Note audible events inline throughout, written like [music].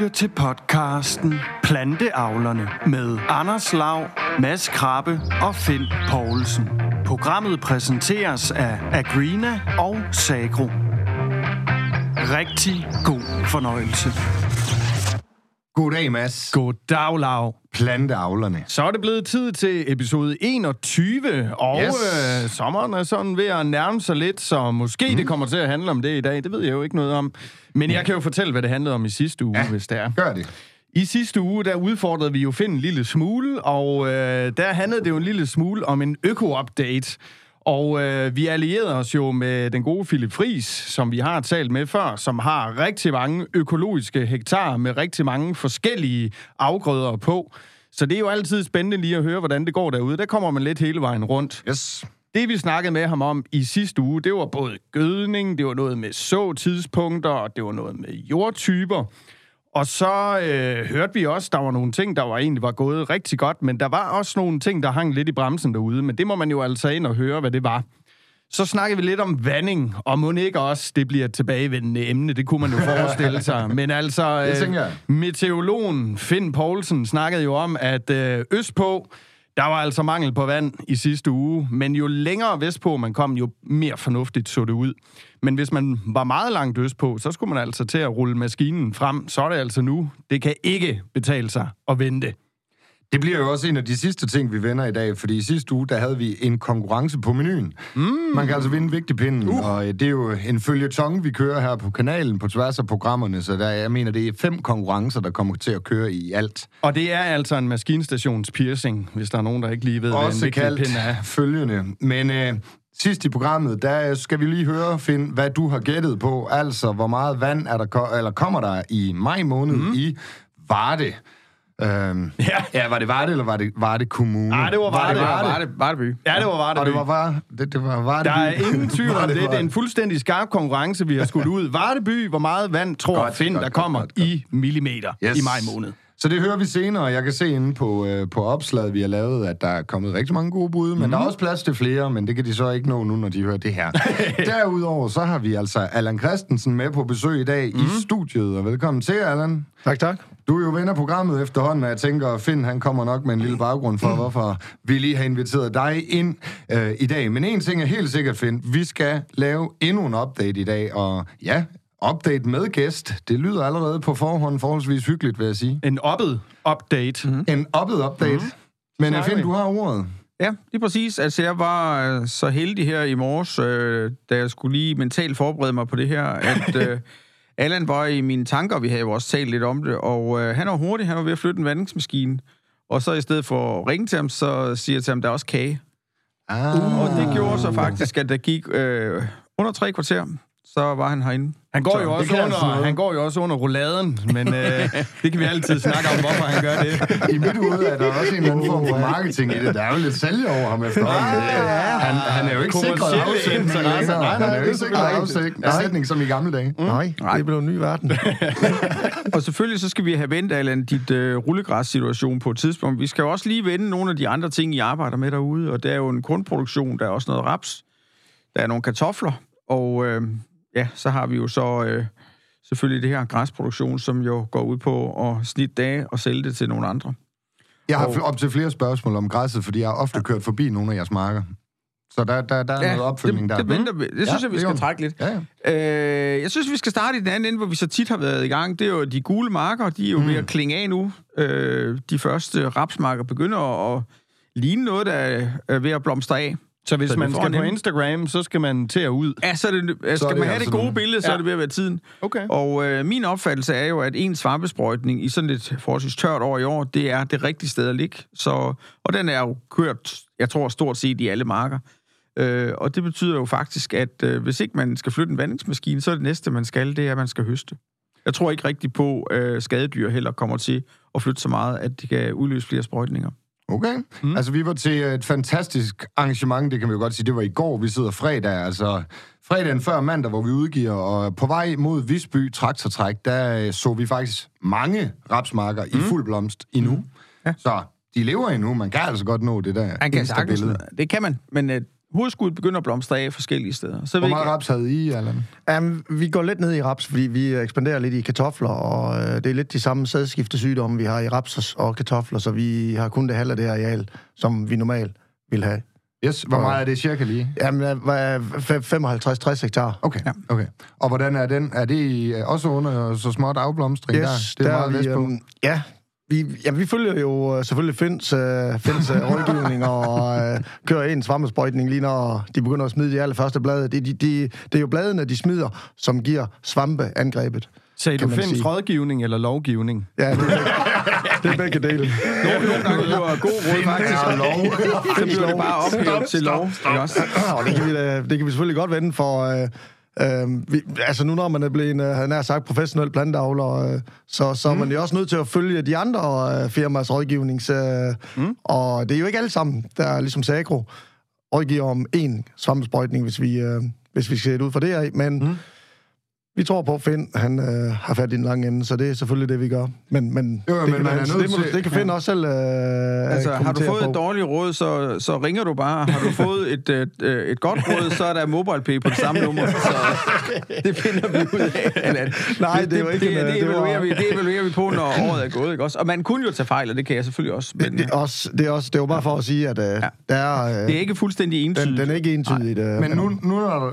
lytter til podcasten Planteavlerne med Anders Lav, Mads Krabbe og Finn Poulsen. Programmet præsenteres af Agrina og Sagro. Rigtig god fornøjelse. Goddag, Mads. Goddag, Lav. Planteavlerne. Så er det blevet tid til episode 21, og Yes. øh, sommeren er sådan ved at nærme sig lidt, så måske mm. det kommer til at handle om det i dag. Det ved jeg jo ikke noget om. Men jeg kan jo fortælle, hvad det handlede om i sidste uge, ja. hvis det er. Gør det. I sidste uge, der udfordrede vi jo Finn en lille smule, og øh, der handlede det jo en lille smule om en øko-update. Og øh, vi allierede os jo med den gode Philip Fris, som vi har talt med før, som har rigtig mange økologiske hektar med rigtig mange forskellige afgrøder på. Så det er jo altid spændende lige at høre, hvordan det går derude. Der kommer man lidt hele vejen rundt. Yes. Det, vi snakkede med ham om i sidste uge, det var både gødning, det var noget med så-tidspunkter, og det var noget med jordtyper. Og så øh, hørte vi også, der var nogle ting, der var egentlig var gået rigtig godt, men der var også nogle ting, der hang lidt i bremsen derude. Men det må man jo altså ind og høre, hvad det var. Så snakkede vi lidt om vanding, og må ikke også, det bliver et tilbagevendende emne, det kunne man jo [laughs] forestille sig. Men altså, jeg. meteorologen Finn Poulsen snakkede jo om, at øh, østpå, der var altså mangel på vand i sidste uge, men jo længere vestpå man kom, jo mere fornuftigt så det ud. Men hvis man var meget langt østpå, så skulle man altså til at rulle maskinen frem. Så er det altså nu. Det kan ikke betale sig at vente. Det bliver jo også en af de sidste ting, vi vender i dag, fordi i sidste uge, der havde vi en konkurrence på menuen. Mm. Man kan altså vinde en vigtig pinden, uh. og øh, det er jo en følgetong, vi kører her på kanalen på tværs af programmerne, så der, jeg mener, det er fem konkurrencer, der kommer til at køre i alt. Og det er altså en maskinstations piercing, hvis der er nogen, der ikke lige ved, hvad en Også vigtig kaldt pind er. følgende. Men øh, sidst i programmet, der skal vi lige høre, Finn, hvad du har gættet på. Altså, hvor meget vand er der, ko- eller kommer der i maj måned mm. i Varde? Øhm, Ja. ja, var det Varde, eller var det Varde Kommune? Nej, det var Varde. Varde. Varde. Vardeby. Ja, det var Varde. Og det var Varde. Det, det var Varde. Der er ingen [laughs] tvivl om det. Det er en fuldstændig skarp konkurrence, vi har skudt [laughs] ud. Vardeby, hvor meget vand tror Godt, godt, Finn, godt, der godt, kommer godt, godt. i millimeter Yes. i maj måned? Så det hører vi senere. Jeg kan se inde på, øh, på opslaget, vi har lavet, at der er kommet rigtig mange gode bud, men mm. der er også plads til flere, men det kan de så ikke nå nu, når de hører det her. [laughs] Derudover så har vi altså Allan Christensen med på besøg i dag mm. i studiet, og velkommen til, Allan. Tak, tak. Du er jo ven af programmet efterhånden, og jeg tænker, at Finn han kommer nok med en lille baggrund for, hvorfor vi lige har inviteret dig ind øh, i dag. Men en ting er helt sikkert, Finn. Vi skal lave endnu en update i dag, og ja, update med gæst. Det lyder allerede på forhånd forholdsvis hyggeligt, vil jeg sige. En oppet update. Mm. En uppet update. Mm. Men Finn, du har ordet. Ja, lige præcis. Altså, jeg var øh, så heldig her i morges, øh, da jeg skulle lige mentalt forberede mig på det her, at [laughs] øh, Allan var i mine tanker, vi havde jo også talt lidt om det, og øh, han var hurtig, han var ved at flytte en vandingsmaskine, og så i stedet for at ringe til ham, så siger jeg til ham, der er også kage. Ah. Og det gjorde så faktisk, at der gik øh, under tre kvarter, så var han herinde. Han går, Så, jo også under, han går jo også under rouladen, men øh, [laughs] det kan vi altid snakke om, hvorfor han gør det. I mit hoved er der også en anden form for marketing i det. Der er jo lidt sælge over ham efterhånden. Ja, ja. Han, han er jo ikke sikret afsætning længere. Nej, Han nej, er jo ikke er sikret afsætning, afsætning som i gamle dage. Nej, det blev en ny verden. [laughs] Og selvfølgelig så skal vi have vendt, Allan, dit øh, rullegræs-situation på et tidspunkt. Vi skal jo også lige vende nogle af de andre ting, I arbejder med derude, og der er jo en grundproduktion, der er også noget raps, der er nogle kartofler, og øh, ja, så har vi jo så øh, selvfølgelig det her græsproduktion, som jo går ud på at snitte dage og sælge det til nogle andre. Jeg har op til flere spørgsmål om græsset, fordi jeg har ofte kørt forbi nogle af jeres marker. Så der, der, der er noget opfølgning det, der. det venter vi. Det synes Ja, jeg, vi det skal jo- trække lidt. Ja, ja. Øh, jeg synes, vi skal starte i den anden ende, hvor vi så tit har været i gang. Det er jo de gule marker, de er jo mm. ved at klinge af nu. Øh, de første rapsmarker begynder at ligne noget, der er- er ved at blomstre af. Så hvis Så man skal på. Instagram, så skal man til at ud. Ja, så det, skal det man have altså det gode billede, så Ja. er det ved at være tiden. Okay. Og øh, min opfattelse er jo, at en svampesprøjtning i sådan et forholdsvis tørt år i år, det er det rigtige sted at ligge. Så, og den er jo kørt, jeg tror, stort set i alle marker. Øh, og det betyder jo faktisk, at øh, hvis ikke man skal flytte en vandingsmaskine, så er det næste, man skal, det er, at man skal høste. Jeg tror ikke rigtigt på, at øh, skadedyr heller kommer til at flytte så meget, at de kan udløse flere sprøjtninger. Okay. Mm. Altså, vi var til et fantastisk arrangement, det kan man jo godt sige. Det var i går, vi sidder fredag, altså fredagen før mandag, hvor vi udgiver, og på vej mod Visby Traktortræk, der øh, så vi faktisk mange rapsmarker mm. i fuld blomst endnu. Mm. Ja. Så de lever endnu, man kan altså godt nå det der Man kan sagtens, billede. det kan man, men øh, hovedskuddet begynder at blomstre af forskellige steder. Så Hvor meget raps havde I, Allan? Um, vi går lidt ned i raps, fordi vi ekspanderer lidt i kartofler, og øh, det er lidt de samme sædskiftesygdomme, vi har i raps og kartofler, så vi har kun det halve af det areal, som vi normalt vil have. Yes, hvor meget er det cirka lige? Jamen, øh, hvad- fe- 55-60 hektar. Okay, okay. Og hvordan er den? Er det øh, også under så småt afblomstring der? Det er meget vi, øhm, Ja, vi, jamen, vi følger jo øh, selvfølgelig Finds, øh, Finds øh, rådgivning og øh, kører en svampesprøjtning lige når de begynder at smide de allerførste blade. Det, de, de, det er jo bladene, de smider, som giver svampeangrebet. Sagde du sige. rådgivning eller lovgivning? Ja, det er, begge- det er begge dele. nogle, nogle gange bliver god råd faktisk. er lov. Så bliver det bare ophævet til lov. Ikke også? Og det kan vi, da- det kan vi selvfølgelig godt vende, for øh, øh, vi, altså nu når man er blevet, øh, havde nær sagt, professionel plantavler, øh, så, så er man jo også nødt til at følge de andre øh, firmas rådgivnings... Øh, mm. Og det er jo ikke alle sammen, der er ligesom Sagro rådgiver om én svampesprøjtning, hvis vi, øh, hvis vi ser det ud fra det af, men... Mm. Vi tror på, at Finn han, øh, har fat i den lange ende, så det er selvfølgelig det, vi gør. Men, men, Jo, det, men kan, man det, må, det kan Finn også selv øh, Altså, har du fået på. et dårligt råd, så, så ringer du bare. Har du fået et, et, et godt råd, så er der MobilePay på det samme nummer. Så det finder vi ud af. Eller, Nej, det var ikke det, en, det, øh, det var- evaluerer vi, det evaluerer vi på, når året er gået. Ikke også? Og man kunne jo tage fejl, og det kan jeg selvfølgelig også. Men Det, det, er også, det, er også, det var bare for at sige, at øh, ja. der er, øh, det er ikke fuldstændig den, entydigt. den er ikke entydigt. Øh, Men nu, nu når,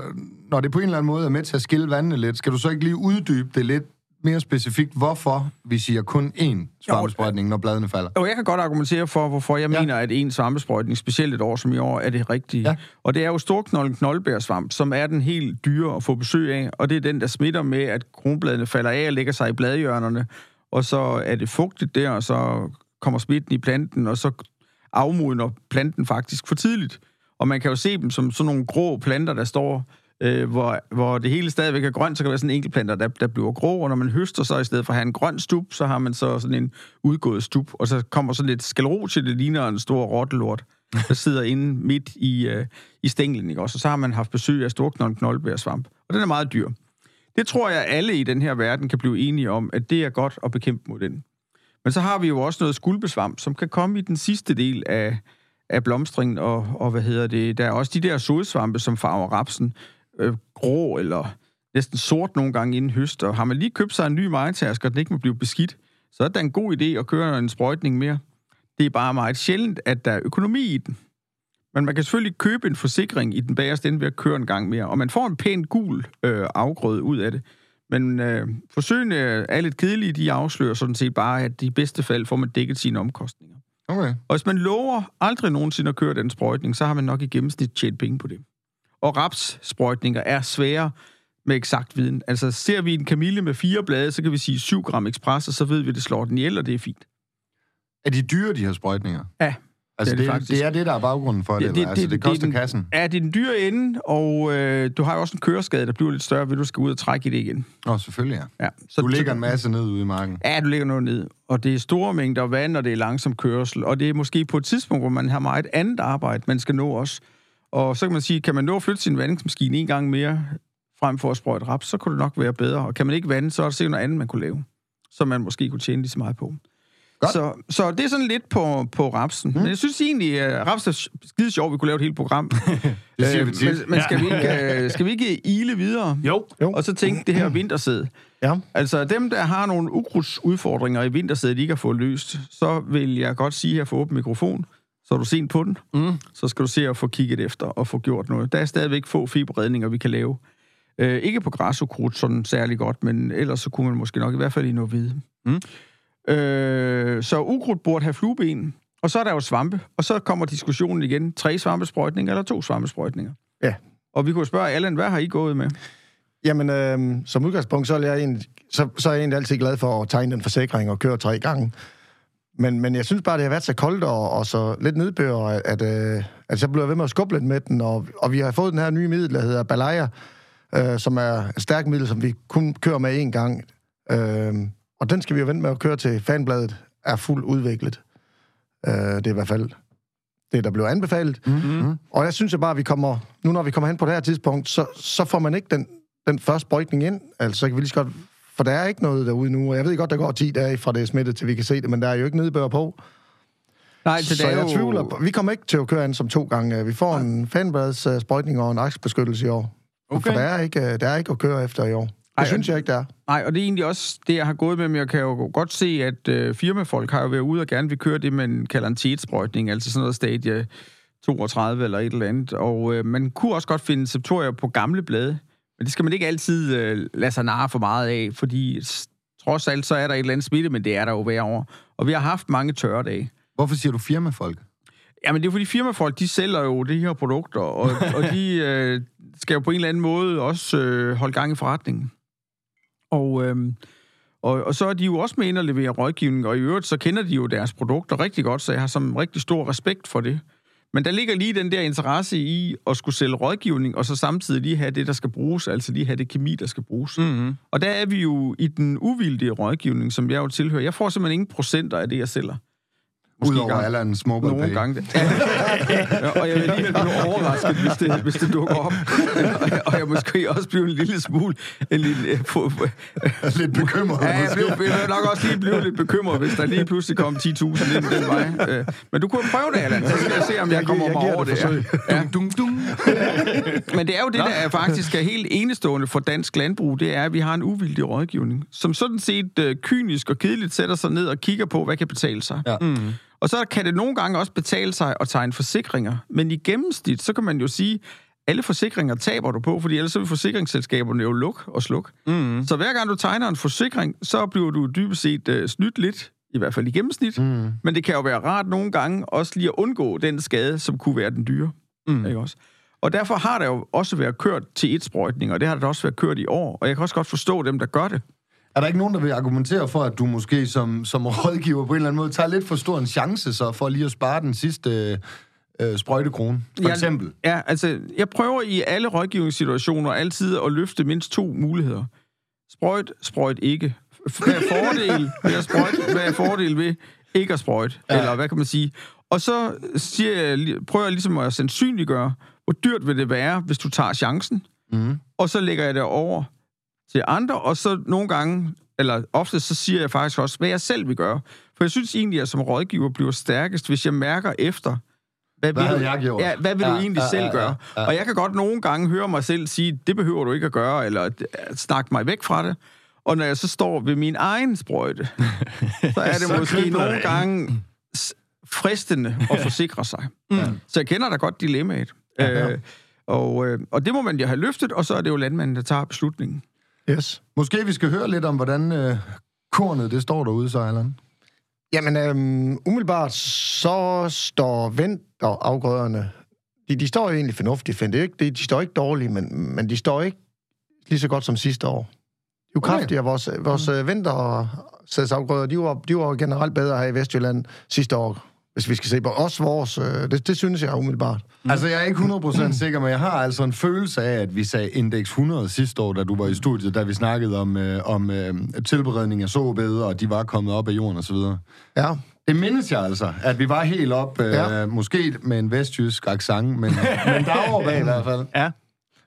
når det på en eller anden måde er med til at skille vandene lidt, skal du så ikke lige uddybe det lidt mere specifikt, hvorfor vi siger kun én svampesprøjtning, når bladene falder? Og jeg kan godt argumentere for, hvorfor jeg ja. mener, at en svampesprøjtning, specielt et år som i år, er det rigtige. Ja. Og det er jo storknolden knoldbærsvamp, som er den helt dyre at få besøg af, og det er den, der smitter med, at kronbladene falder af og lægger sig i bladhjørnerne, og så er det fugtigt der, og så kommer smitten i planten, og så afmodner planten faktisk for tidligt. Og man kan jo se dem som sådan nogle grå planter, der står, øh, hvor, hvor det hele stadigvæk er grønt, så kan der være sådan en der, der bliver grå, og når man høster så i stedet for at have en grøn stup, så har man så sådan en udgået stup, og så kommer sådan lidt skalro til, det ligner en stor rottelort, der [laughs] sidder inde midt i, øh, i stænglen, ikke også? Og så har man haft besøg af storknold knoldbærsvamp, og den er meget dyr. Det tror jeg, alle i den her verden kan blive enige om, at det er godt at bekæmpe mod den. Men så har vi jo også noget skuldbesvamp, som kan komme i den sidste del af, af blomstringen, og, og hvad hedder det, der er også de der sodsvampe, som farver rapsen øh, grå eller næsten sort nogle gange inden høst, og har man lige købt sig en ny majtasker, og den ikke må blive beskidt, så er det en god idé at køre en sprøjtning mere. Det er bare meget sjældent, at der er økonomi i den. Men man kan selvfølgelig købe en forsikring i den bagerste ende ved at køre en gang mere, og man får en pæn gul øh, afgrøde ud af det. Men øh, forsøgene er lidt kedelige, de afslører sådan set bare, at i bedste fald får man dækket sine omkostninger. Okay. Og hvis man lover aldrig nogensinde at køre den sprøjtning, så har man nok i gennemsnit tjent penge på det. Og rapssprøjtninger er svære med eksakt viden. Altså ser vi en kamille med fire blade, så kan vi sige 7 gram ekspres, og så ved vi, at det slår den ihjel, og det er fint. Er de dyre, de her sprøjtninger? Ja, Altså, det er det, det det, faktisk. det er det, der er baggrunden for det, Ja, det, det-? Altså, det- det, det er koster den- kassen? er det den dyre ende, og øh, du har jo også en køreskade, der bliver lidt større, ved du skal ud og trække i det igen. Nå, selvfølgelig, ja. Ja, så Du lægger en masse ned ude i marken. Ja, du lægger noget ned. Og det er store mængder vand, og det er langsom kørsel. Og det er måske på et tidspunkt, hvor man har meget andet arbejde, man skal nå også. Og så kan man sige, kan man nå at flytte sin vandingsmaskine en gang mere, frem for at sprøjte raps, så kunne det nok være bedre. Og kan man ikke vande, så er der sikkert noget andet, man kunne lave, som man måske kunne tjene lige så meget på. Godt. Så, så det er sådan lidt på, på rapsen. Mm. Men jeg synes egentlig, at raps er skide sjovt, vi kunne lave et helt program. [laughs] Det siger vi Øh, tit. Men, men skal, vi ikke, øh, skal vi ikke ile videre? Jo. Jo. Og så tænke det her vintersæd. Ja. Altså dem, der har nogle ukrudtsudfordringer i vintersædet, de ikke har fået løst, så vil jeg godt sige her for åben mikrofon, så er du sent på den, Mm. så skal du se at få kigget efter og få gjort noget. Der er stadigvæk få fiberredninger, vi kan lave. Øh, ikke på græsukrudt sådan særlig godt, men ellers så kunne man måske nok i hvert fald i noget hvide. Mm. Øh, så ukrudt burde have flueben, og så er der jo svampe, og så kommer diskussionen igen. Tre svampesprøjtninger eller to svampesprøjtninger? Ja. Og vi kunne spørge Allan, hvad har I gået med? Jamen, øh, som udgangspunkt, så er, jeg egentlig, så, så er jeg egentlig altid glad for at tegne den forsikring og køre tre gange. Men, men jeg synes bare, det har været så koldt og, og så lidt nedbør, at, at, øh, at jeg bliver ved med at skubbe lidt med den. Og, og vi har fået den her nye middel, der hedder Balaya, øh, som er et stærkt middel, som vi kun kører med én gang. Øh, og den skal vi jo vente med at køre til fanbladet er fuldt udviklet. Øh, det er i hvert fald det, der blev anbefalet. Mm-hmm. Og jeg synes jo bare, at vi kommer, nu når vi kommer hen på det her tidspunkt, så, så får man ikke den, den første brøjtning ind. Altså, så kan vi lige så godt, for der er ikke noget derude nu. Jeg ved godt, der går 10 dage fra det er smittet, til vi kan se det, men der er jo ikke nedbør på. Nej, så, Så, jeg jo... tvivler på, vi kommer ikke til at køre an som to gange. Vi får en fanblads uh, sprøjtning og en aksbeskyttelse i år. Okay. For der er, ikke, øh, der er ikke at køre efter i år. Det Ej, Ej, synes jeg ikke, der er. Nej, og det er egentlig også det, jeg har gået med, men jeg kan jo godt se, at øh, firmafolk har jo været ude og gerne vil køre det, man kalder en tetsprøjtning, altså sådan noget stadie 32 eller et eller andet. Og øh, man kunne også godt finde septorier på gamle blade, men det skal man ikke altid øh, lade sig narre for meget af, fordi trods alt så er der et eller andet smitte, men det er der jo hver år. Og vi har haft mange tørre dage. Hvorfor siger du firmafolk? Jamen, det er fordi firmafolk, de sælger jo de her produkter, og, og de [laughs] øh, skal jo på en eller anden måde også øh, holde gang i forretningen. Og, øh, og, og så er de jo også med ind og levere rådgivning, og i øvrigt så kender de jo deres produkter rigtig godt, så jeg har som rigtig stor respekt for det. Men der ligger lige den der interesse i at skulle sælge rådgivning, og så samtidig lige have det, der skal bruges, altså lige have det kemi, der skal bruges. Mm-hmm. Og der er vi jo i den uvildige rådgivning, som jeg jo tilhører. Jeg får simpelthen ingen procenter af det, jeg sælger. Udover gang- Allans mobile Nogle pay. gange. Ja, og jeg vil lige blive overrasket, hvis det, hvis det dukker op. Og jeg, jeg måske også blive en lille smule... En lille, øh, få- Lidt bekymret. ja, jeg måske. blev, jeg vil nok også lige blive lidt bekymret, hvis der lige pludselig kom 10.000 ind den vej. Øh, Men du kunne prøve det, Allan, så skal jeg se, om jeg, Jeg kommer jeg giver over det det. Ja. Ja. Dum, dum. Men det er jo det, der er faktisk er helt enestående for dansk landbrug, det er, at vi har en uvildig rådgivning, som sådan set øh, kynisk og kedeligt sætter sig ned og kigger på, hvad kan betale sig. Ja. Mm. Og så kan det nogle gange også betale sig at tegne forsikringer. Men i gennemsnit, så kan man jo sige, alle forsikringer taber du på, fordi ellers så vil forsikringsselskaberne jo lukke og slukke. Mm. Så hver gang du tegner en forsikring, så bliver du dybest set øh, snydt lidt, i hvert fald i gennemsnit. Mm. Men det kan jo være rart nogle gange også lige at undgå den skade, som kunne være den dyre. Mm. Ikke også? Og derfor har der jo også været kørt til et sprøjtning, og det har der også været kørt i år. Og jeg kan også godt forstå dem, der gør det. Er der ikke nogen, der vil argumentere for, at du måske som, som rådgiver på en eller anden måde tager lidt for stor en chance så for lige at spare den sidste øh, sprøjtekrone, for Ja, eksempel? Ja, altså, jeg prøver i alle rådgivningssituationer altid at løfte mindst to muligheder. Sprøjt, sprøjt ikke. Hvad er fordel ved at sprøjte? Hvad er fordel ved ikke at sprøjte? Ja. Eller hvad kan man sige? Og så siger jeg, prøver jeg ligesom at sandsynliggøre, hvor dyrt vil det være, hvis du tager chancen, Mm. og så lægger jeg det over til andre, og så nogle gange, eller ofte, så siger jeg faktisk også, hvad jeg selv vil gøre. For jeg synes egentlig, at jeg som rådgiver bliver stærkest, hvis jeg mærker efter, hvad, Hvad vil du, jeg gjort? Ja, hvad vil Ja, du egentlig ja, selv ja, gøre? ja, ja. Og jeg kan godt nogle gange høre mig selv sige, det behøver du ikke at gøre, eller "Øh, snakke mig væk fra det. Og når jeg så står ved min egen sprøjte, så er det [laughs] Så måske nogle det. gange fristende at forsikre sig. Mm. Så jeg kender da godt dilemmaet. Ja. Øh, og, øh, og det må man jo have løftet, og så er det jo landmanden, der tager beslutningen. Yes. Måske vi skal høre lidt om, hvordan øh, kornet det står derude, Allan. Jamen, øhm, umiddelbart så står vinterafgrøderne... De, de står jo egentlig fornuftigt, finder det ikke, de, de står ikke dårligt, men, men de står ikke lige så godt som sidste år. Jo Okay. kraftigere. Vores, vores mm. vintersædsafgrøder, de var, de var generelt bedre her i Vestjylland sidste år, hvis vi skal se på os vores. Øh, det, det synes jeg umiddelbart. Mm. Altså, jeg er ikke 100% [clears throat] sikker, men jeg har altså en følelse af, at vi sagde indeks 100 sidste år, da du var i studiet, da vi snakkede om, øh, om øh, tilberedning af såbede, og de var kommet op af jorden osv. Ja, Det mindes jeg altså, at vi var helt op, øh, ja. Måske med en vestjysk accent, men, [laughs] men der er bag i hvert fald. Ja.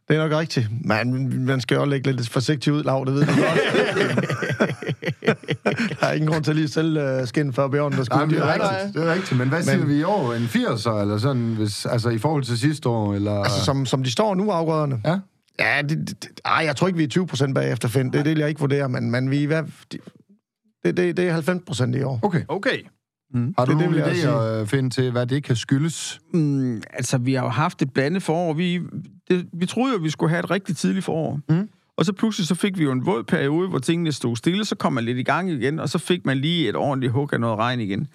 det er nok rigtigt. Men man skal jo lægge lidt forsigtigt ud, Lav, det ved du godt. [laughs] [laughs] der er ingen grund til lige at sælge uh, skin før bjørnen, der skulle det er rigtigt, det er rigtigt. Men hvad siger Men- vi i år? En 80'er, eller sådan, hvis, altså i forhold til sidste år, eller... Altså, som, som de står nu, afgrøderne. Ja. Ja, det, det, det, ej, jeg tror ikke, vi er 20 procent bagefter, Finn. Det, det vil jeg ikke vurdere, men, men vi er... Hvad, det, det, det er 90 procent i år. Okay. Okay. Har du Det er det, nogle idéer at finde til, hvad det kan skyldes? Mm, altså, vi har jo haft et blandet forår. Vi, det, vi troede jo, vi skulle have et rigtig tidligt forår. Mm. Og så pludselig så fik vi jo en våd periode, hvor tingene stod stille. Så kom man lidt i gang igen, og så fik man lige et ordentligt hug af noget regn igen.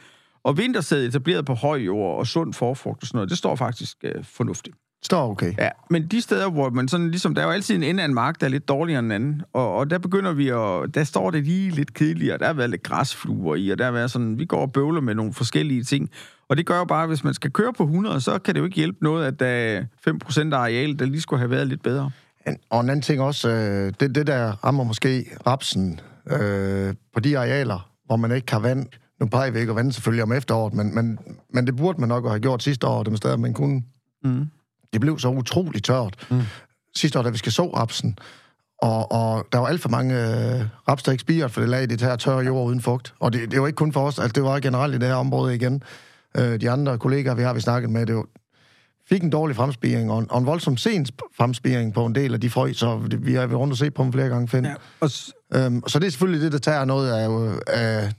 Og vintersæd etableret på høj jord og sund forfrugt og sådan noget, det står faktisk øh, fornuftigt. Står okay. Ja, men de steder, hvor man sådan ligesom, der er jo altid en ende af en mark, der er lidt dårligere end en anden, og, og der begynder vi at, der står det lige lidt kedeligere, der har været lidt græsfluer i, og der har været sådan, vi går og bøvler med nogle forskellige ting, og det gør jo bare, at hvis man skal køre på 100, så kan det jo ikke hjælpe noget, at der er 5% af arealet, der lige skulle have været lidt bedre. En- Og en anden ting også, øh, det, det der rammer måske rapsen øh, på de arealer, hvor man ikke har vand. Nu plejer vi ikke at vande selvfølgelig om efteråret, men, men, men det burde man nok have gjort sidste år, dem steder, man kunne. Mm. Det blev så utroligt tørt. Mm. Sidste år, da vi skal så rapsen, og, og der var alt for mange øh, raps, der ikke spirede, for det lag det her tørre jord uden fugt. Og det, det var ikke kun for os, altså det var generelt i det her område igen. Øh, de andre kollegaer, vi har vi snakket med, det var, fik en dårlig fremspiring, og en, og en voldsom sen fremspiring på en del af de frø, så det, vi har rundt og set på dem flere gange, Finn. Ja. Og, s- Øhm, så det er selvfølgelig det, der tager noget af, af,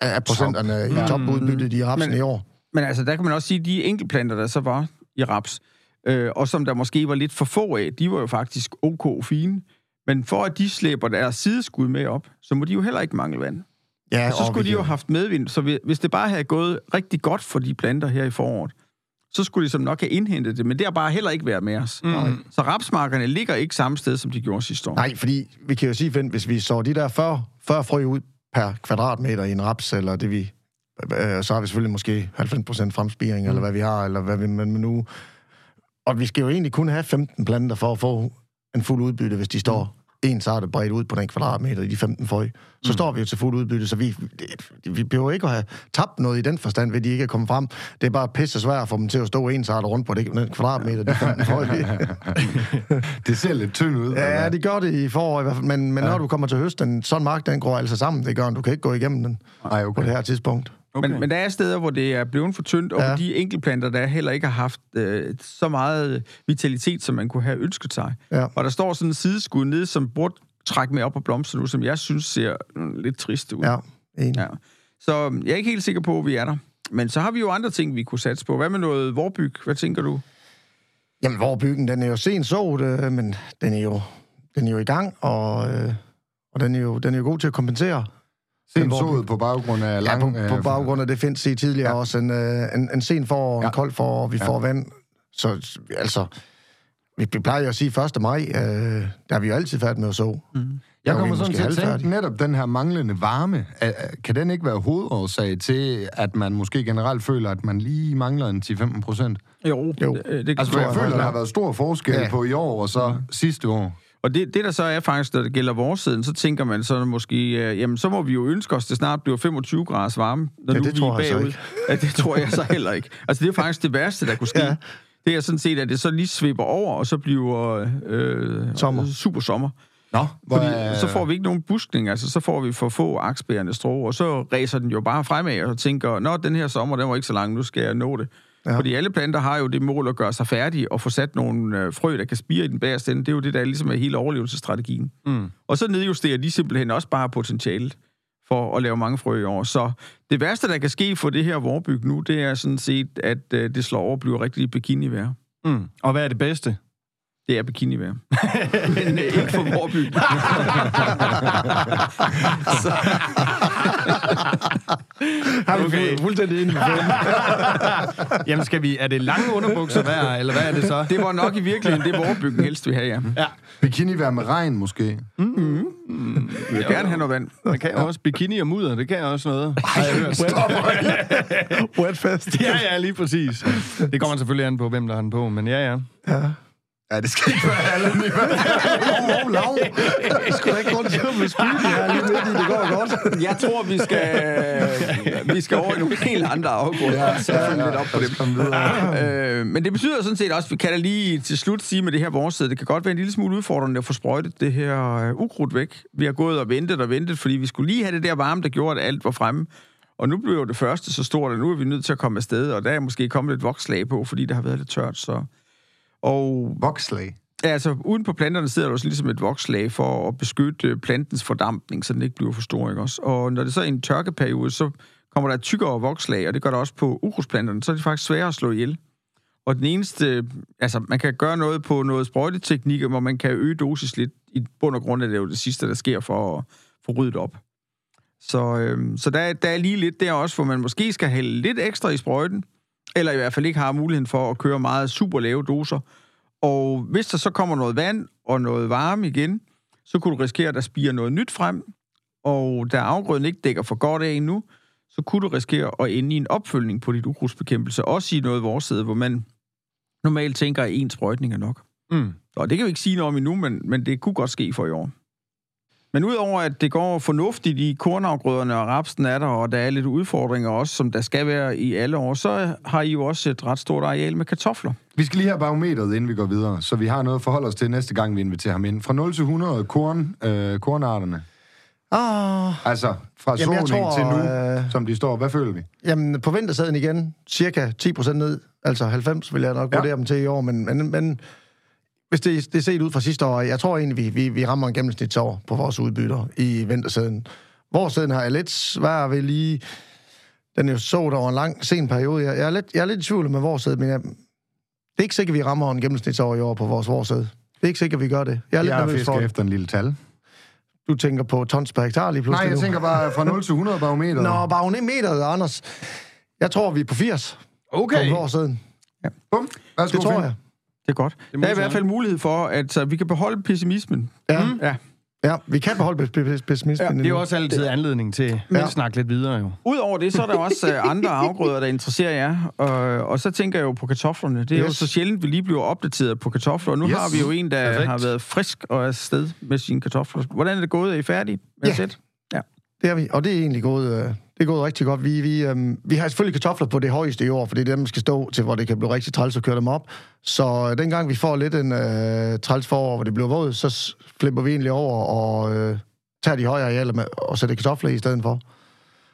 af procenterne i Ja. topudbyttet i rapsen Men- i år. men altså, der kan man også sige, at de enkeltplanter, der så var i raps, øh, og som der måske var lidt for få af, de var jo faktisk ok fine. Men for at de slæber deres sideskud med op, så må de jo heller ikke mangle vand. Ja, Og så skulle de jo have haft medvind. Så vi- hvis det bare havde gået rigtig godt for de planter her i foråret, så skulle de som nok have indhentet det, men det har bare heller ikke været med os. Mm. Så rapsmarkerne ligger ikke samme sted, som de gjorde sidste år. Nej, fordi vi kan jo sige, Finn, hvis vi så de der 40, 40 frø ud per kvadratmeter i en raps, eller det vi... Øh, så har vi selvfølgelig måske 90% fremspiring, mm. eller hvad vi har, eller hvad vi men nu... Og vi skal jo egentlig kun have 15 planter for at få en fuld udbytte, hvis de står ensartet bredt ud på den kvadratmeter i de 15 frø. Så mm. står vi jo til fuld udbytte, så vi, det, vi behøver ikke at have tabt noget i den forstand, ved de ikke er kommet frem. Det er bare pisse svært at få dem til at stå ensartet rundt på det, den kvadratmeter, de 15 frø. [laughs] Det ser lidt tyndt ud. Ja, de gør det i forår i hvert fald, men, men ja. når du kommer til høsten, sådan mark, den går altså sammen, det gør den. Du kan ikke gå igennem den Ej, på okay. det her tidspunkt. Okay. Men, men der er steder, hvor det er blevet for tyndt, og Ja. de enkeltplanter, der heller ikke har haft øh, så meget vitalitet, som man kunne have ønsket sig. Ja. Og der står sådan en sideskud nede, som burde trække med op og blomstre nu, som jeg synes ser mm, lidt trist ud. Ja, enig. Ja. Så jeg er ikke helt sikker på, at vi er der. Men så har vi jo andre ting, vi kunne satse på. Hvad med noget vorbyg? Hvad tænker du? Jamen, hvor byggen, den er jo sent sået, øh, men den er jo, den er jo i gang, og, øh, og den, er jo, den er jo god til at kompensere. Sen sået på baggrund af Ja, lang... på, på øh, baggrund af det findes set tidligere Ja. ja. også en, øh, en, en sen forår, ja. Ja. en kold forår, vi Ja. ja. får vand. Så altså, vi, vi plejer jo at sige 1. maj, øh, der er vi jo altid færdige med at så. Mm. Jeg er kommer sådan til at tænke, netop den her manglende varme, kan den ikke være hovedårsag til, at man måske generelt føler, at man lige mangler en 10-15 procent? Jo, Jo. Det, det Altså, tror jeg føler, faktisk. der har været stor forskel Ja. på i år og så sidste år. Og det, det, der så er faktisk, når det gælder vores siden, så tænker man så måske, øh, jamen så må vi jo ønske os, at det snart bliver 25 graders varme, når Ja, nu det vi tror er jeg så bagud. ikke. Ja, det tror jeg så heller ikke. Altså det er faktisk det værste, der kunne ske. Ja. Det er sådan set, at det så lige svipper over, og så bliver øh, Sommer. super sommer. Nå, Fordi så får vi ikke nogen buskning, altså så får vi for få aksbærende strå, og så ræser den jo bare fremad og tænker, nå, den her sommer, den var ikke så lang, nu skal jeg nå det. Ja. Fordi alle planter har jo det mål at gøre sig færdige og få sat nogle øh, frø, der kan spire i den bagerste ende. Det er jo det, der ligesom er hele overlevelsesstrategien. Mm. Og så nedjusterer de simpelthen også bare potentialet for at lave mange frø i år. Så det værste, der kan ske for det her vorbyg nu, det er sådan set, at øh, det slår over og bliver rigtig bikinivejr. Mm. Og hvad er det bedste? Det er bikinivejr. [laughs] Men øh, ikke for vorbyg. [laughs] Okay. fuldstændig enig [laughs] med. Jamen skal vi, er det lange underbukser værd, eller hvad er det så? Det var nok i virkeligheden det, vorbyggen helst vil have, ja. Ja, Bikini være med regn, måske. Vi vil gerne have noget vand. man kan også bikini og mudder, det kan jeg også noget. Har jeg hørt. Wetfest. Ja, ja, lige præcis. Det kommer selvfølgelig an på, hvem der har den på, men ja, ja. Ja. Ja, det skal ikke være alle Lav, lav. Jeg skulle ikke til at blive spydig her lige midt i, det går godt. Jeg tror, vi skal, vi skal over i nogle helt andre afgrunde. Ja, så ja, lidt op på dem. Kom videre. Øh, men det betyder sådan set også, at vi kan da lige til slut sige med det her vorsted, det kan godt være en lille smule udfordrende at få sprøjtet det her øh, ukrudt væk. Vi har gået og ventet og ventet, fordi vi skulle lige have det der varme, der gjorde, at alt var fremme. Og nu blev det første så stort, og nu er vi nødt til at komme afsted, og der er måske kommet lidt vokslag på, fordi det har været lidt tørt. Så. Og Vokslag. Ja, altså uden på planterne sidder der også ligesom et vokslag for at beskytte øh, plantens fordampning, så den ikke bliver for stor, ikke også? Og når det så er en tørkeperiode, så kommer der et tykkere vokslag, og det gør der også på ukrudtsplanterne, så er de faktisk svære at slå ihjel. Og den eneste, øh, altså man kan gøre noget på noget sprøjteteknik, hvor man kan øge dosis lidt. I bund og grund er det jo det sidste, der sker for at få ryddet op. Så, øhm, så der, der er lige lidt der også, hvor man måske skal hælde lidt ekstra i sprøjten, eller i hvert fald ikke har muligheden for at køre meget super lave doser. Og hvis der så kommer noget vand og noget varme igen, så kunne du risikere, at der spiger noget nyt frem, og da afgrøden ikke dækker for godt af endnu, så kunne du risikere at ende i en opfølgning på dit ukrudtsbekæmpelse, også i noget vores hvor man normalt tænker, at en sprøjtning er nok. Mm. Og det kan vi ikke sige noget om endnu, men, men det kunne godt ske for i år. Men udover at det går fornuftigt i kornafgrøderne og rapsen er der, og der er lidt udfordringer også, som der skal være i alle år, så har I jo også et ret stort areal med kartofler. Vi skal lige have barometeret, inden vi går videre, så vi har noget at forholde os til næste gang, vi inviterer ham ind. Fra 0 til 100 korn, øh, kornarterne. Ah, Altså, fra Jamen, såning tror, til nu, øh, som de står. Hvad føler vi? jamen, på vintersæden igen, cirka 10 procent ned. Altså 90 vil jeg nok Ja. vurdere dem til i år, men, men, men hvis det, det er set ud fra sidste år, jeg tror egentlig, vi, vi, vi rammer en gennemsnitsår på vores udbytter i vintersæden. Vores sæden har jeg lidt svært ved lige... Den er jo så over en lang, sen periode. Jeg, jeg, er, lidt, jeg er lidt i tvivl med vores sæde, men jeg, det er ikke sikkert, vi rammer en gennemsnitsår i år på vores vores sæde. Det er ikke sikkert, vi gør det. Jeg er lidt Jeg nervøs for, det. efter en lille tal. du tænker på tons per hektar lige Nej, pludselig jeg nu. tænker bare fra 0 til 100 barometer. Nå, barometeret, Anders. Jeg tror, vi er på 80 Okay. på vores siden. Bum. Værsgo, Det tror jeg. Det er godt. må Der er i hvert fald mulighed for, at så vi kan beholde pessimismen. Ja, Ja. ja vi kan beholde pe- pe- pessimismen Det er jo også altid anledning til Ja. at snakke lidt videre, jo. Udover det, så er der [laughs] også øh, andre afgrøder, der interesserer jer. Og, og så tænker jeg jo på kartoflerne. Det er yes. jo så sjældent, vi lige bliver opdateret på kartofler. Og nu Yes. har vi jo en, der Perfekt. har været frisk og er sted med sine kartofler. Hvordan er det gået? Er I færdige med Ja. sætte? Det er vi, og det er egentlig gået, øh, det er gået rigtig godt. Vi, vi, øh, vi har selvfølgelig kartofler på det højeste i år, for det er dem, der skal stå til, hvor det kan blive rigtig træls at køre dem op. Så øh, dengang vi får lidt en øh, træls forår, hvor det bliver våd, så flipper vi egentlig over og øh, tager de høje arealer med, og sætter kartofler i stedet for.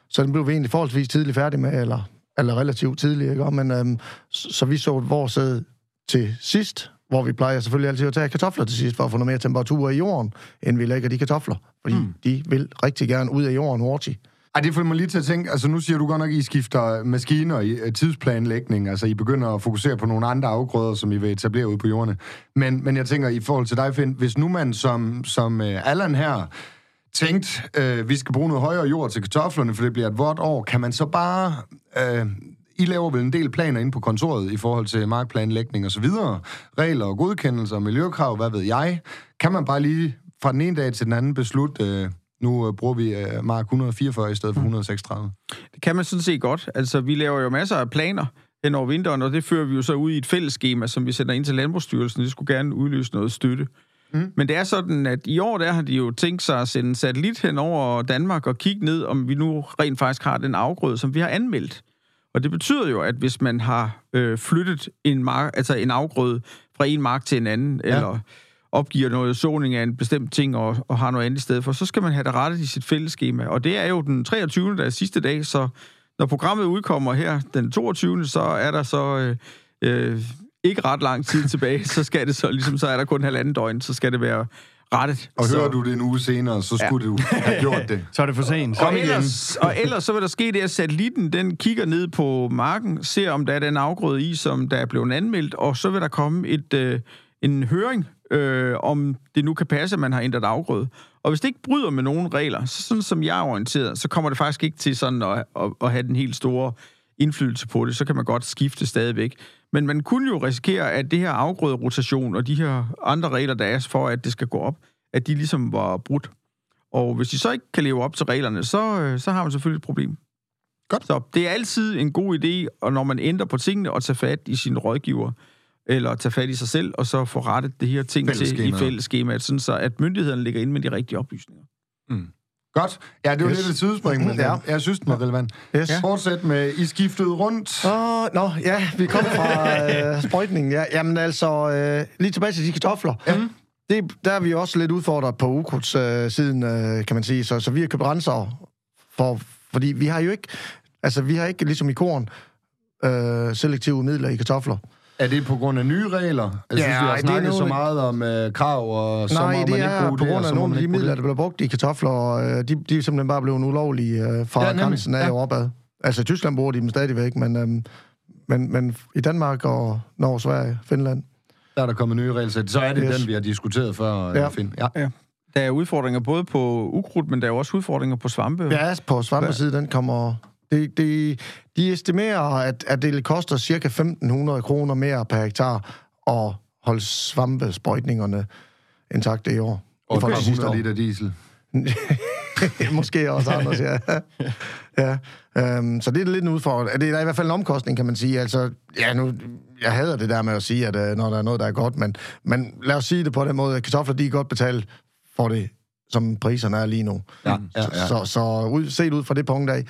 Så den blev vi egentlig forholdsvis tidligt færdig med, eller, eller relativt tidligt, ikke? Men, øh, så, så vi så vores sæd til sidst, hvor vi plejer selvfølgelig altid at tage kartofler til sidst, for at få noget mere temperatur i jorden, end vi lægger de kartofler. Fordi mm. de vil rigtig gerne ud af jorden hurtigt. Ej, det får mig lige til at tænke, altså nu siger du godt nok, at I skifter maskiner i øh, tidsplanlægning, altså I begynder at fokusere på nogle andre afgrøder, som I vil etablere ude på jordene. Men, men jeg tænker, i forhold til dig, Finn, hvis nu man som, som uh, Allan her tænkt, uh, øh, vi skal bruge noget højere jord til kartoflerne, for det bliver et vådt år, kan man så bare... Uh, I laver vel en del planer inde på kontoret i forhold til markplanlægning og så videre, regler og godkendelser, miljøkrav, hvad ved jeg. Kan man bare lige fra den ene dag til den anden beslutte, uh, nu uh, bruger vi uh, mark 144 i stedet for 136? Det kan man sådan set godt. Altså, vi laver jo masser af planer hen over vinteren, og det fører vi jo så ud i et fælles schema, som vi sender ind til Landbrugsstyrelsen. Det skulle gerne udløse noget støtte. Mm. Men det er sådan, at i år der har de jo tænkt sig at sende en satellit hen over Danmark og kigge ned, om vi nu rent faktisk har den afgrøde, som vi har anmeldt. Og det betyder jo, at hvis man har øh, flyttet en, mark, altså en afgrøde fra en mark til en anden, ja. eller opgiver noget såning af en bestemt ting og, og har noget andet i stedet for, så skal man have det rettet i sit fællesskema. Og det er jo den 23. der er sidste dag, så når programmet udkommer her den 22. så er der så øh, øh, ikke ret lang tid [laughs] tilbage, så skal det så, ligesom så er der kun halvanden døgn, så skal det være rettet. Og så, hører du det en uge senere, så skulle ja. du have gjort det. [laughs] Så er det for sent. og ellers, og ellers så vil der ske det, at satellitten den kigger ned på marken, ser om der er den afgrøde i, som der er blevet anmeldt, og så vil der komme et, øh, en høring, øh, om det nu kan passe, at man har ændret afgrøde. Og hvis det ikke bryder med nogen regler, så sådan som jeg er orienteret, så kommer det faktisk ikke til sådan at, at, at have den helt store indflydelse på det. Så kan man godt skifte stadigvæk. Men man kunne jo risikere, at det her afgrøderotation og de her andre regler, der er for, at det skal gå op, at de ligesom var brudt. Og hvis de så ikke kan leve op til reglerne, så, øh, så har man selvfølgelig et problem. Godt. Så det er altid en god idé, og når man ændrer på tingene, at tage fat i sin rådgiver, eller tage fat i sig selv, og så få rettet det her ting til i Fællesskemaet. sådan så at myndighederne ligger inde med de rigtige oplysninger. Godt. Ja, det var Yes. lidt et sidespring, men Ja. jeg synes, den var relevant. Yes. Ja. Fortsæt med, I skiftede rundt. Åh, nå, ja, vi kom fra [laughs] øh, sprøjtningen. Ja, jamen altså, øh, lige tilbage til de kartofler. Ja. Det, der er vi også lidt udfordret på ukrudts øh, siden, øh, kan man sige. Så, så vi har købt renser, for, fordi vi har jo ikke, altså vi har ikke ligesom i korn, øh, selektive midler i kartofler. Er det på grund af nye regler? Jeg synes, Ja, vi har det er snakket så noget- meget om øh, krav, og så Nej, må man det ikke er bruge på det, og grund så af nogle man af de ikke midler, der bliver brugt i kartofler, og øh, de, de er simpelthen bare blevet ulovlige øh, fra Ja, ja, grænsen af Ja. ja. opad. Altså i Tyskland bruger de dem stadigvæk, men, øhm, men, men i Danmark og Norge, Sverige, Finland, Der er der kommet nye regelsæt. Så er det Yes. den, vi har diskuteret før, Ja. ja. Finn. Ja. Der er udfordringer både på ukrudt, men der er også udfordringer på svampe. Ja, på svampeside, den kommer... Det, det, de estimerer, at, at det koster cirka 1.500 kroner mere per hektar at holde svampesprøjtningerne intakte i år. Og I forhold til sidste 100 år. liter diesel. [laughs] Måske også Anders, ja. [laughs] ja. Øhm, så det er lidt en udfordring. Det er i hvert fald en omkostning, kan man sige. Altså, ja, nu, jeg hader det der med at sige, at øh, når der er noget, der er godt, men, men lad os sige det på den måde, at kartofler, de er godt betalt for det, som priserne er lige nu. Ja, ja, ja. Så, så ud, set ud fra det punkt af,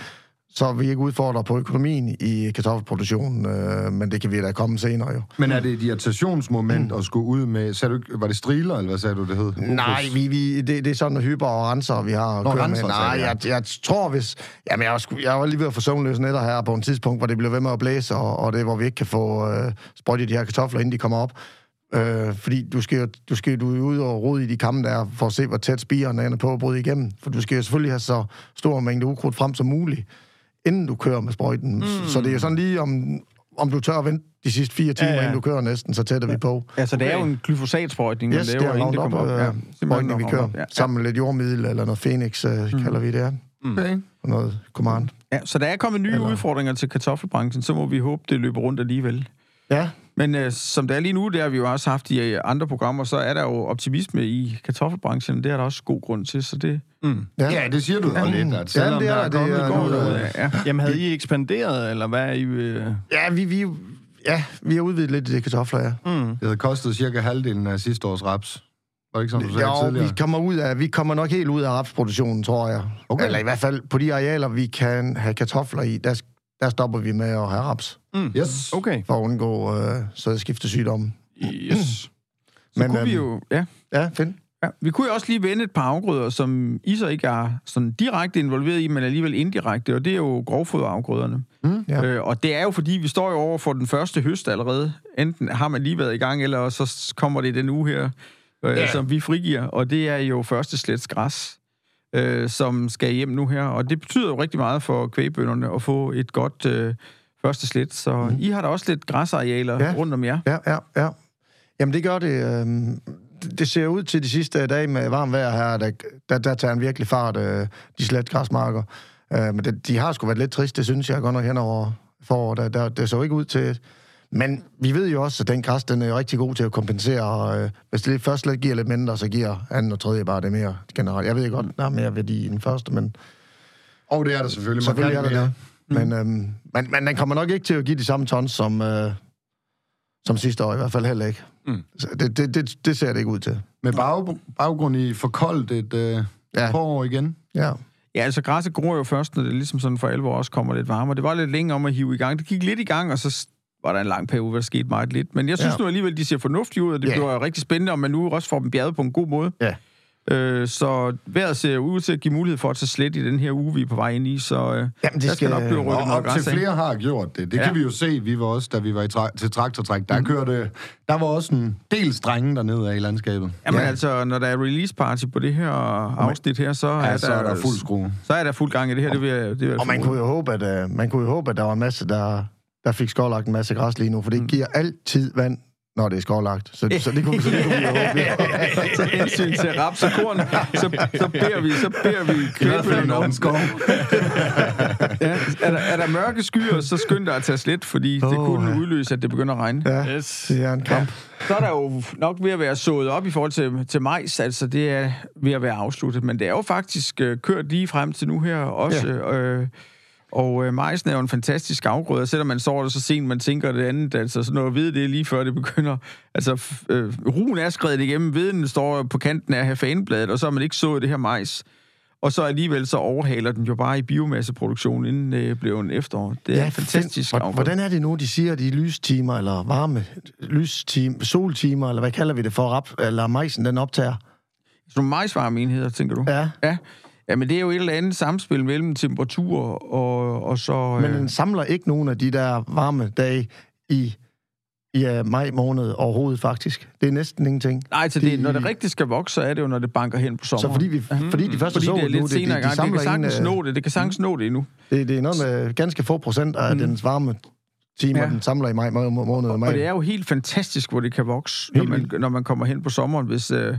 så er vi ikke udfordret på økonomien i kartoffelproduktionen, øh, men det kan vi da komme senere jo. Men er det et irritationsmoment at skulle ud med... Sagde du, var det striler, eller hvad sagde du, det hed? Nej, vi, vi, det, det er sådan hyper og renser, vi har Nå, kørt med. renser, Nej, jeg, jeg tror, hvis... Jamen, jeg, var jeg var lige ved at få søvnløse nætter her på en tidspunkt, hvor det blev ved med at blæse, og, og det, hvor vi ikke kan få øh, sprøjtet de her kartofler, inden de kommer op. Øh, fordi du skal, du skal du er ud og rode i de kampe der, for at se, hvor tæt spirene er på at bryde igennem. For du skal jo selvfølgelig have så stor mængde ukrudt frem som muligt, inden du kører med sprøjten. Mm. Så det er jo sådan lige, om, om du tør at vente de sidste fire timer, Ja, ja, ja. ja. inden du kører næsten, så tætter vi på. Altså, det er jo en glyfosatsprøjtning, man Yes, det laver, er inden det kommer op. øh, sprøjtning, vi kører. Ja. Sammen med lidt jordmiddel eller noget Phoenix, øh, mm. kalder vi det her. Okay. Og noget command. Ja, så der er kommet nye Eller- udfordringer til kartoffelbranchen, så må vi håbe, det løber rundt alligevel. Ja, Men øh, som det er lige nu, det har vi jo også haft i øh, andre programmer, så er der jo optimisme i kartoffelbranchen. Det er der også god grund til, så det Mm. ja. Ja, det siger du jo lidt, at selvom det er der er der, det kommet er- går ud af- derud af. Ja. Jamen, havde I ekspanderet, eller hvad er I... Øh... ja, vi, vi, ja, vi har udvidet lidt i de kartofler, ja. Mm. Det havde kostet cirka halvdelen af sidste års raps. Var det ikke sådan, du sagde Jo, tidligere? vi kommer, ud af, vi kommer nok helt ud af rapsproduktionen, tror jeg. Okay. Eller i hvert fald på de arealer, vi kan have kartofler i, der, der stopper vi med at have raps, Mm. Yes. Okay. for at undgå øh, sædskiftesygdomme. Yes. Så Men, kunne vi øhm, jo... Ja. Ja, fint. Ja, vi kunne jo også lige vende et par afgrøder, som I så ikke er sådan direkte involveret i, men alligevel indirekte, og det er jo grovfoderafgrøderne. Mm, ja. Øh, og det er jo fordi, vi står jo over for den første høst allerede. Enten har man lige været i gang, eller så kommer det den uge her, øh, Ja. som vi frigiver, og det er jo første slets græs, øh, som skal hjem nu her. Og det betyder jo rigtig meget for kvægbønderne at få et godt øh, første slet, så mm. I har da også lidt græsarealer Ja. rundt om jer. Ja, ja, ja. Jamen, det gør det. øhm, det- ser ud til de sidste dage med varmt vejr her, der, der, der tager en virkelig fart, øh, de sletgræsmarker. Øh, men det, de har sgu været lidt triste, det synes jeg godt nok hen over foråret. Der, der, det så ikke ud til... Men vi ved jo også, at den græs, den er jo rigtig god til at kompensere. Og, øh, hvis det først lidt giver lidt mindre, så giver anden og tredje bare det mere generelt. Jeg ved godt, der er mere værdi i den første, men Og det er der selvfølgelig. selvfølgelig er der det. Men, øhm, men, men den kommer nok ikke til at give de samme tons som, øh, som sidste år, i hvert fald heller ikke. Mm. Så det, det, det, det ser det ikke ud til. Med bag, baggrund i for koldt et øh, Ja. forår igen. Ja. Ja, altså græsset gror jo først, når det ligesom sådan for alvor også kommer lidt varmere. Det var lidt længe om at hive i gang. Det gik lidt i gang, og så var der en lang periode, hvor der skete meget lidt. Men jeg synes Ja. nu alligevel, de ser fornuftige ud, og det Ja. bliver rigtig spændende, om man nu også får dem bjerget på en god måde. Ja. Øh, så vejret ser ud til at give mulighed for at tage slet i den her uge, vi er på vej ind i, så øh, Jamen, det der skal nok blive rykket Og græs til af. flere har gjort det. Det Ja. kan vi jo se. Vi var også, da vi var i tra- til traktortræk, der kørte... Der var også en del strenge dernede af i landskabet. Jamen Ja. altså, når der er release party på det her afsnit her, så, Ja, er, så er der fuld skrue. så er der fuld gang i det her. Det vil, det vil Og man kunne jo håbe, at, uh, man kunne jo håbe, at der var en masse, der, der fik skovlagt en masse græs lige nu, for det giver altid vand, når det er skovlagt. Så, så det kunne, så det kunne vi jo håbe. [laughs] så hensyn til raps og korn, så, så beder vi, så beder vi kvægbønderne om, skov. [laughs] ja, er, der, er der mørke skyer, så skynd dig at tage slet, fordi det Åh, kunne ja. udløse, at det begynder at regne. Ja, Yes. det er en kamp. Så er der jo nok ved at være sået op i forhold til, til majs, altså det er ved at være afsluttet, men det er jo faktisk øh, kørt lige frem til nu her også, ja. øh, og øh, majsen er jo en fantastisk afgrøde, selvom man så det så sent, man tænker det andet, altså sådan noget ved det lige før det begynder, altså øh, ruen er skrevet igennem, veden står på kanten af fanebladet, og så har man ikke sået det her majs, og så alligevel så overhaler den jo bare i biomasseproduktion, inden det blev en efterår. Det er en fantastisk find- afgrøde. Hvordan er det nu, de siger, de lystimer, eller varme lystimer, soltimer, eller hvad kalder vi det for, rap, eller majsen, den optager? Sådan nogle majsvarmeenheder, tænker du? Ja, Ja. Ja, men det er jo et eller andet samspil mellem temperatur og, og så... men øh, den samler ikke nogen af de der varme dage i, i uh, maj måned overhovedet, faktisk. Det er næsten ingenting. nej, så det, de- når det rigtig skal vokse, så er det jo, når det banker hen på sommeren. Så fordi, vi, fordi de første fordi så det er nu, lidt det, senere de, i de, gang. Det samler kan sagtens en, øh, nå det. Det kan sagtens nå det endnu. det, det er noget med ganske få procent af mm. dens varme timer, Ja. den samler i maj må- må- måned. Og Maj. det er jo helt fantastisk, hvor det kan vokse, når man, når man kommer hen på sommeren, hvis øh,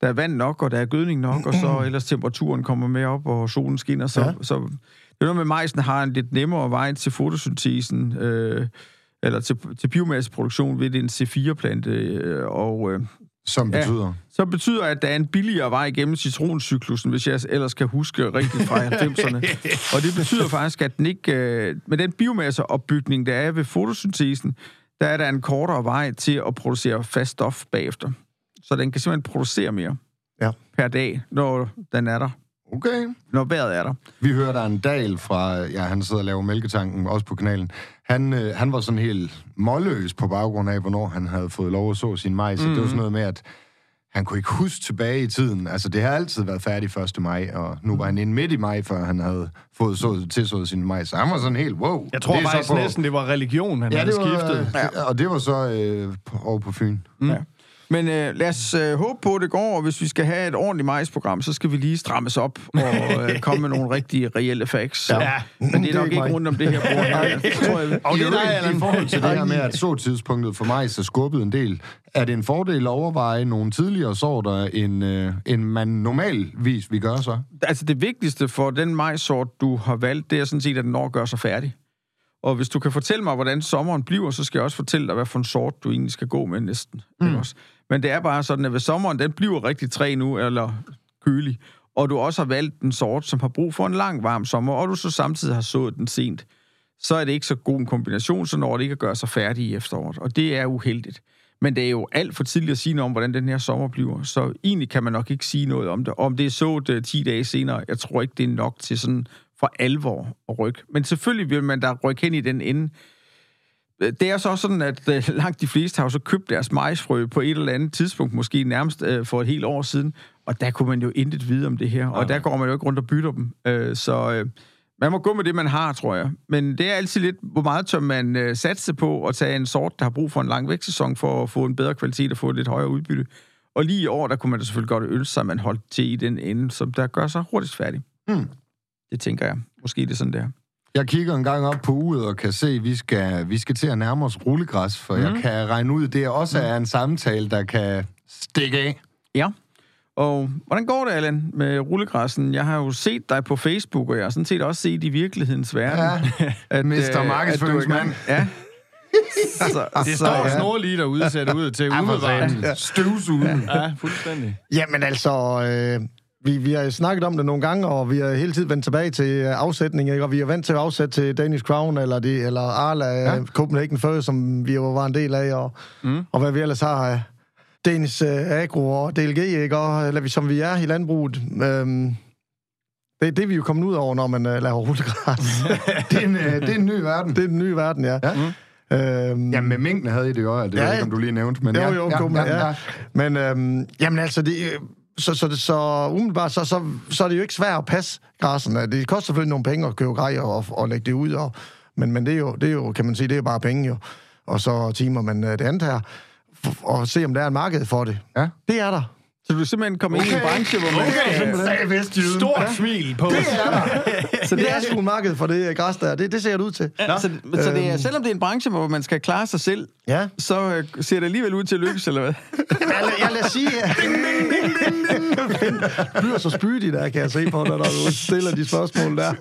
der er vand nok, og der er gødning nok, og så [clears throat] ellers temperaturen kommer med op, og solen skinner. Så, ja. Ja. så det er noget med, at majsen har en lidt nemmere vej til fotosyntesen, øh, eller til, til biomasseproduktion ved en C4-plante, øh, og... Øh, Som Ja. betyder... så betyder at der er en billigere vej gennem citroncyklusen, hvis jeg ellers kan huske rigtigt fra 90'erne. [laughs] Og det betyder faktisk, at den ikke, øh, med den biomasseopbygning, der er ved fotosyntesen, der er der en kortere vej til at producere fast stof bagefter. Så den kan simpelthen producere mere Ja. per dag, når den er der. Okay. når vejret er der. Vi hører der en dal fra, ja, han sidder og laver mælketanken, også på kanalen. Han, øh, han var sådan helt målløs på baggrund af, hvornår han havde fået lov at så sin majs. Mm. Det var sådan noget med, at han kunne ikke huske tilbage i tiden. Altså, det har altid været færdigt 1. maj, og nu var han inde midt i maj, før han havde fået så, tilsået sin majs. Så han var sådan helt, wow. Jeg tror det er så faktisk næsten, det var religion, han Ja, havde det var, skiftet. ja. og det var så øh, på- over på Fyn. Mm. Ja. Men øh, lad os øh, håbe på, at det går, og hvis vi skal have et ordentligt majsprogram, så skal vi lige strammes op og øh, [laughs] komme med nogle rigtige, reelle facts. Ja. Men det er Det er nok ikke rundt om det her bord. [laughs] her. Det tror jeg, Og det er dig, i forhold til det her med, at [laughs] så tidspunktet for mig så skubbet en del. Er det en fordel at overveje nogle tidligere sorter, end, øh, end man normalvis vi gør så? altså det vigtigste for den majsort, du har valgt, det er sådan set, at den når at gøre sig færdig. Og hvis du kan fortælle mig, hvordan sommeren bliver, så skal jeg også fortælle dig, hvad for en sort du egentlig skal gå med næsten. Mm. Også? Men det er bare sådan, at hvis sommeren den bliver rigtig træ nu, eller kølig, og du også har valgt en sort, som har brug for en lang, varm sommer, og du så samtidig har sået den sent, så er det ikke så god en kombination, så når det ikke at gøre sig færdig i efteråret. Og det er uheldigt. Men det er jo alt for tidligt at sige noget om, hvordan den her sommer bliver. Så egentlig kan man nok ikke sige noget om det. Om det er så det 10 dage senere, jeg tror ikke, det er nok til sådan for alvor at rykke. Men selvfølgelig vil man da rykke hen i den ende. Det er så også sådan, at øh, langt de fleste har jo så købt deres majsfrø på et eller andet tidspunkt, måske nærmest øh, for et helt år siden, og der kunne man jo intet vide om det her, og der går man jo ikke rundt og bytter dem. Øh, så man må gå med det, man har, tror jeg. Men det er altid lidt, hvor meget tør man øh, satse på at tage en sort, der har brug for en lang vækstsæson for at få en bedre kvalitet og få et lidt højere udbytte. Og lige i år, der kunne man da selvfølgelig godt ønske sig, at man holdt til i den ende, som der gør sig hurtigst færdig. Hmm. Det tænker jeg. Måske det er sådan, det er. Jeg kigger en gang op på uret og kan se, at vi skal, vi skal til at nærme os rullegræs, for mm. jeg kan regne ud, at det også er en samtale, der kan stikke af. Ja. Og hvordan går det, Allan, med rullegræssen? Jeg har jo set dig på Facebook, og jeg har sådan set også set i virkelighedens verden. Ja, [laughs] at, Mr. øh, Markedsføringsmand. Ja. så, [laughs] Det så, står ja. snorlige derude, ser det ud til umiddelbart. [laughs] Ja. Støvsugen. Ja, fuldstændig. Jamen altså, øh, vi, vi har snakket om det nogle gange, og vi har hele tiden vendt tilbage til øh, afsætning, ikke? og vi er vant til at afsætte til Danish Crown, eller, det, eller Arla, ja. Ja. Copenhagen Fur, som vi jo var en del af, og, mm. og hvad vi ellers har Danish uh, Agro og DLG, ikke? Og, eller som vi er i landbruget. Øhm, det, det er vi jo kommet ud over, når man uh, laver rullegræs. [laughs] Det er en, øh, det er en ny verden. det er den nye verden, ja. Ja. Øhm, Ja, med mængden havde I det jo, det Ja, ved jeg ikke, om du lige nævnte, men Jo, ja, jo, ja, ja, ja, ja. Men øhm, jamen altså, det, så, så, så umiddelbart, så, så, så er det jo ikke svært at passe græsserne. Det koster selvfølgelig nogle penge at købe grej og, og lægge det ud, og, men, men det, er jo, det er jo, kan man sige, det er bare penge jo. Og så timer man øh, det andet her, og se om der er en marked for det. Ja. Det er der. så du er simpelthen kommet ind i en branche, hvor man... Okay, Stort smil på. [laughs] Så det er sgu en marked for det øh, græs der. Det, det ser det ud til. Ja, så, så det er, selvom det er en branche, hvor man skal klare sig selv, Ja. så øh, ser det alligevel ud til at lykkes, eller hvad? Jeg, jeg lader sige... Bliver så spydig der, kan jeg se på dig, når du stiller de spørgsmål der.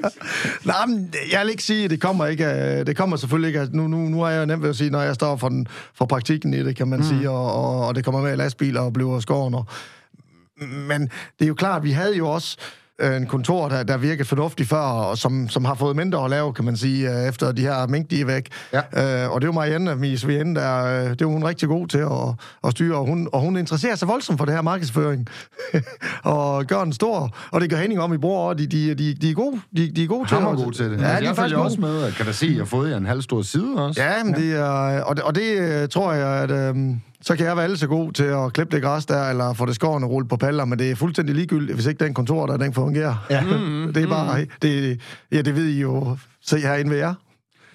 Nej, men jeg vil ikke sige, at det kommer ikke af- Det kommer selvfølgelig ikke af- nu, nu, nu er jeg jo nemt ved at sige, når jeg står for, den, for praktikken i det, kan man mm. sige, og, og, og, det kommer med i lastbiler og bliver skoven. Og, men det er jo klart, vi havde jo også øh, en kontor, der, der virkede fornuftigt før, og som, som har fået mindre at lave, kan man sige, øh, efter de her mink, de er væk. Ja. Øh, og det var Marianne, min svigerinde, der, øh, det var hun rigtig god til at, at styre, og hun, og hun interesserer sig voldsomt for det her markedsføring, [laughs] og gør den stor, og det gør Henning om i bror, og de, de, de, de er gode, de, de er gode til Hammer det. god til det. Ja, Ja, de er faktisk følger gode. også med, kan der se, at jeg har fået jer en halv stor side også. Ja, men det er, og det, og det øh, tror jeg, at øhm, så kan jeg være alle så god til at klippe det græs der, eller få det skåren og rulle på paller, men det er fuldstændig ligegyldigt, hvis ikke den kontor der, den fungerer. Ja. [laughs] det er bare, det, ja, det ved I jo, se herinde ved jer.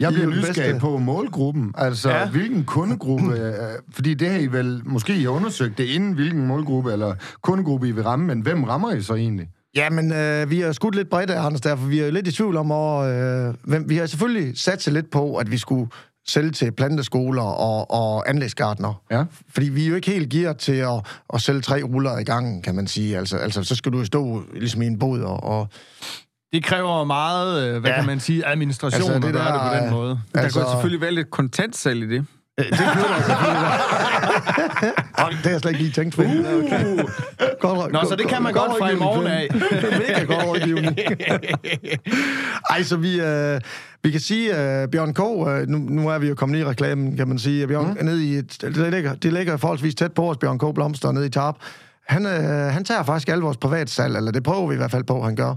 Jeg I er bliver nysgerrig på målgruppen. Altså, Ja. hvilken kundegruppe... [laughs] øh, fordi det har I vel... Måske I har undersøgt det inden, hvilken målgruppe eller kundegruppe I vil ramme, men hvem rammer I så egentlig? Ja, men øh, vi har skudt lidt bredt af, Anders, der, for vi er jo lidt i tvivl om, og, øh, hvem, vi har selvfølgelig sat sig lidt på, at vi skulle sælge til planteskoler og, og anlægsgardner. Ja. Fordi vi er jo ikke helt gearet til at, at sælge tre ruller i gangen, kan man sige. Altså, altså så skal du jo stå ligesom i en bod og... og Det kræver meget, øh, hvad Ja. kan man sige, administration Altså, det det at gøre der, det på den øh, måde. Der Altså- kunne selvfølgelig være lidt kontantsalg i det. det kunne der selvfølgelig det har jeg slet ikke lige tænkt på. Uh. Godt, Nå, så det kan man godt fra i morgen af. [laughs] Mega godt rådgivning. [laughs] Ej, så vi, øh, vi kan sige, at øh, Bjørn K., øh, nu, nu er vi jo kommet i reklamen, kan man sige, at Bjørn mm. er nede i et, det, ligger, det ligger forholdsvis tæt på os, Bjørn K. Blomster, nede i Tarp. han, øh, han tager faktisk alle vores privatsalg, eller det prøver vi i hvert fald på, han gør.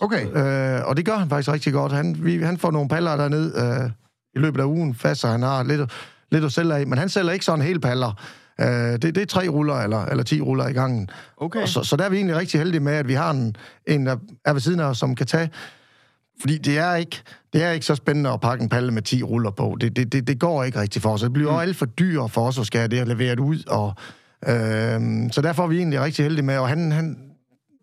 Okay. Øh, og det gør han faktisk rigtig godt. Han, vi, han får nogle paller derned øh, i løbet af ugen fast, så han har lidt, lidt at sælge af. Men han sælger ikke sådan helt paller. Øh, det, det er tre ruller eller, eller ti ruller i gangen. Okay. Og så, så der er vi egentlig rigtig heldige med, at vi har en, en der er ved siden af os, som kan tage... Fordi det er ikke, det er ikke så spændende at pakke en palle med 10 ruller på. Det, det, det, det går ikke rigtigt for os. Det bliver mm. alt for dyrt for os at skal det og levere det ud. Og, øh, så derfor er vi egentlig rigtig heldige med, og han, han,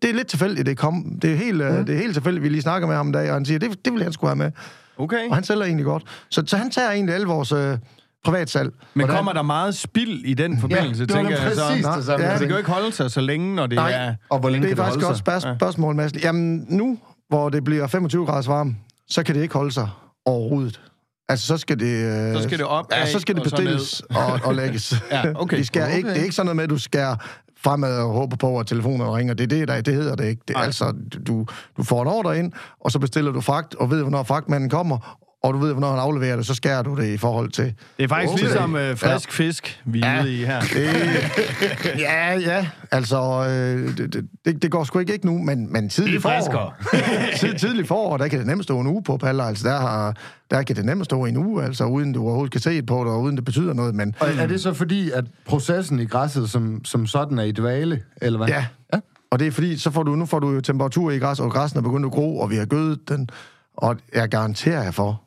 det er lidt tilfældigt, det kom. Det er helt, mm. det er helt tilfældigt, vi lige snakker med ham i dag, og han siger, det, det vil han skulle have med. Okay. Og han sælger egentlig godt. Så, så han tager egentlig alle vores øh, privatsalg. Men kommer der meget spild i den forbindelse, det var tænker jeg så? det samme, Ja, det kan jo ikke holde sig så længe, når det Nej. er... Og hvor længe Det er kan faktisk holde godt spørg- spørgsmål, Mads. Jamen, nu, hvor det bliver 25 grader varmt, så kan det ikke holde sig overhovedet. Altså, så skal det... Øh, Så skal det op Ja, så skal det bestilles og, og lægges. [laughs] Ja, okay. De skærer Okay. ikke, det er ikke sådan noget med, at du skærer fremad og håber på, at telefonen ringer. Det er det, der, det hedder det ikke. Det altså, du, du får en ordre ind, og så bestiller du fragt, og ved, hvornår fragtmanden kommer, og du ved, hvornår han afleverer det, så skærer du det i forhold til... Det er faktisk Okay. ligesom øh, frisk fisk, vi er Ja. ude i her. Det, ja, ja. Altså, øh, det, det- det, går sgu ikke, ikke nu, men, men tidlig Det er forår. [laughs] Tid, tidlig forår, der kan det nemt stå en uge på paller. Altså, der, har, der kan det nemt stå en uge, altså, uden du overhovedet kan se det på det, og uden det betyder noget. Men Og er det så fordi, at processen i græsset som, som sådan er i dvale, eller hvad? ja, ja. og det er fordi, så får du, nu får du jo temperatur i græs, og græssen er begyndt at gro, og vi har gødet den. Og jeg garanterer jer for,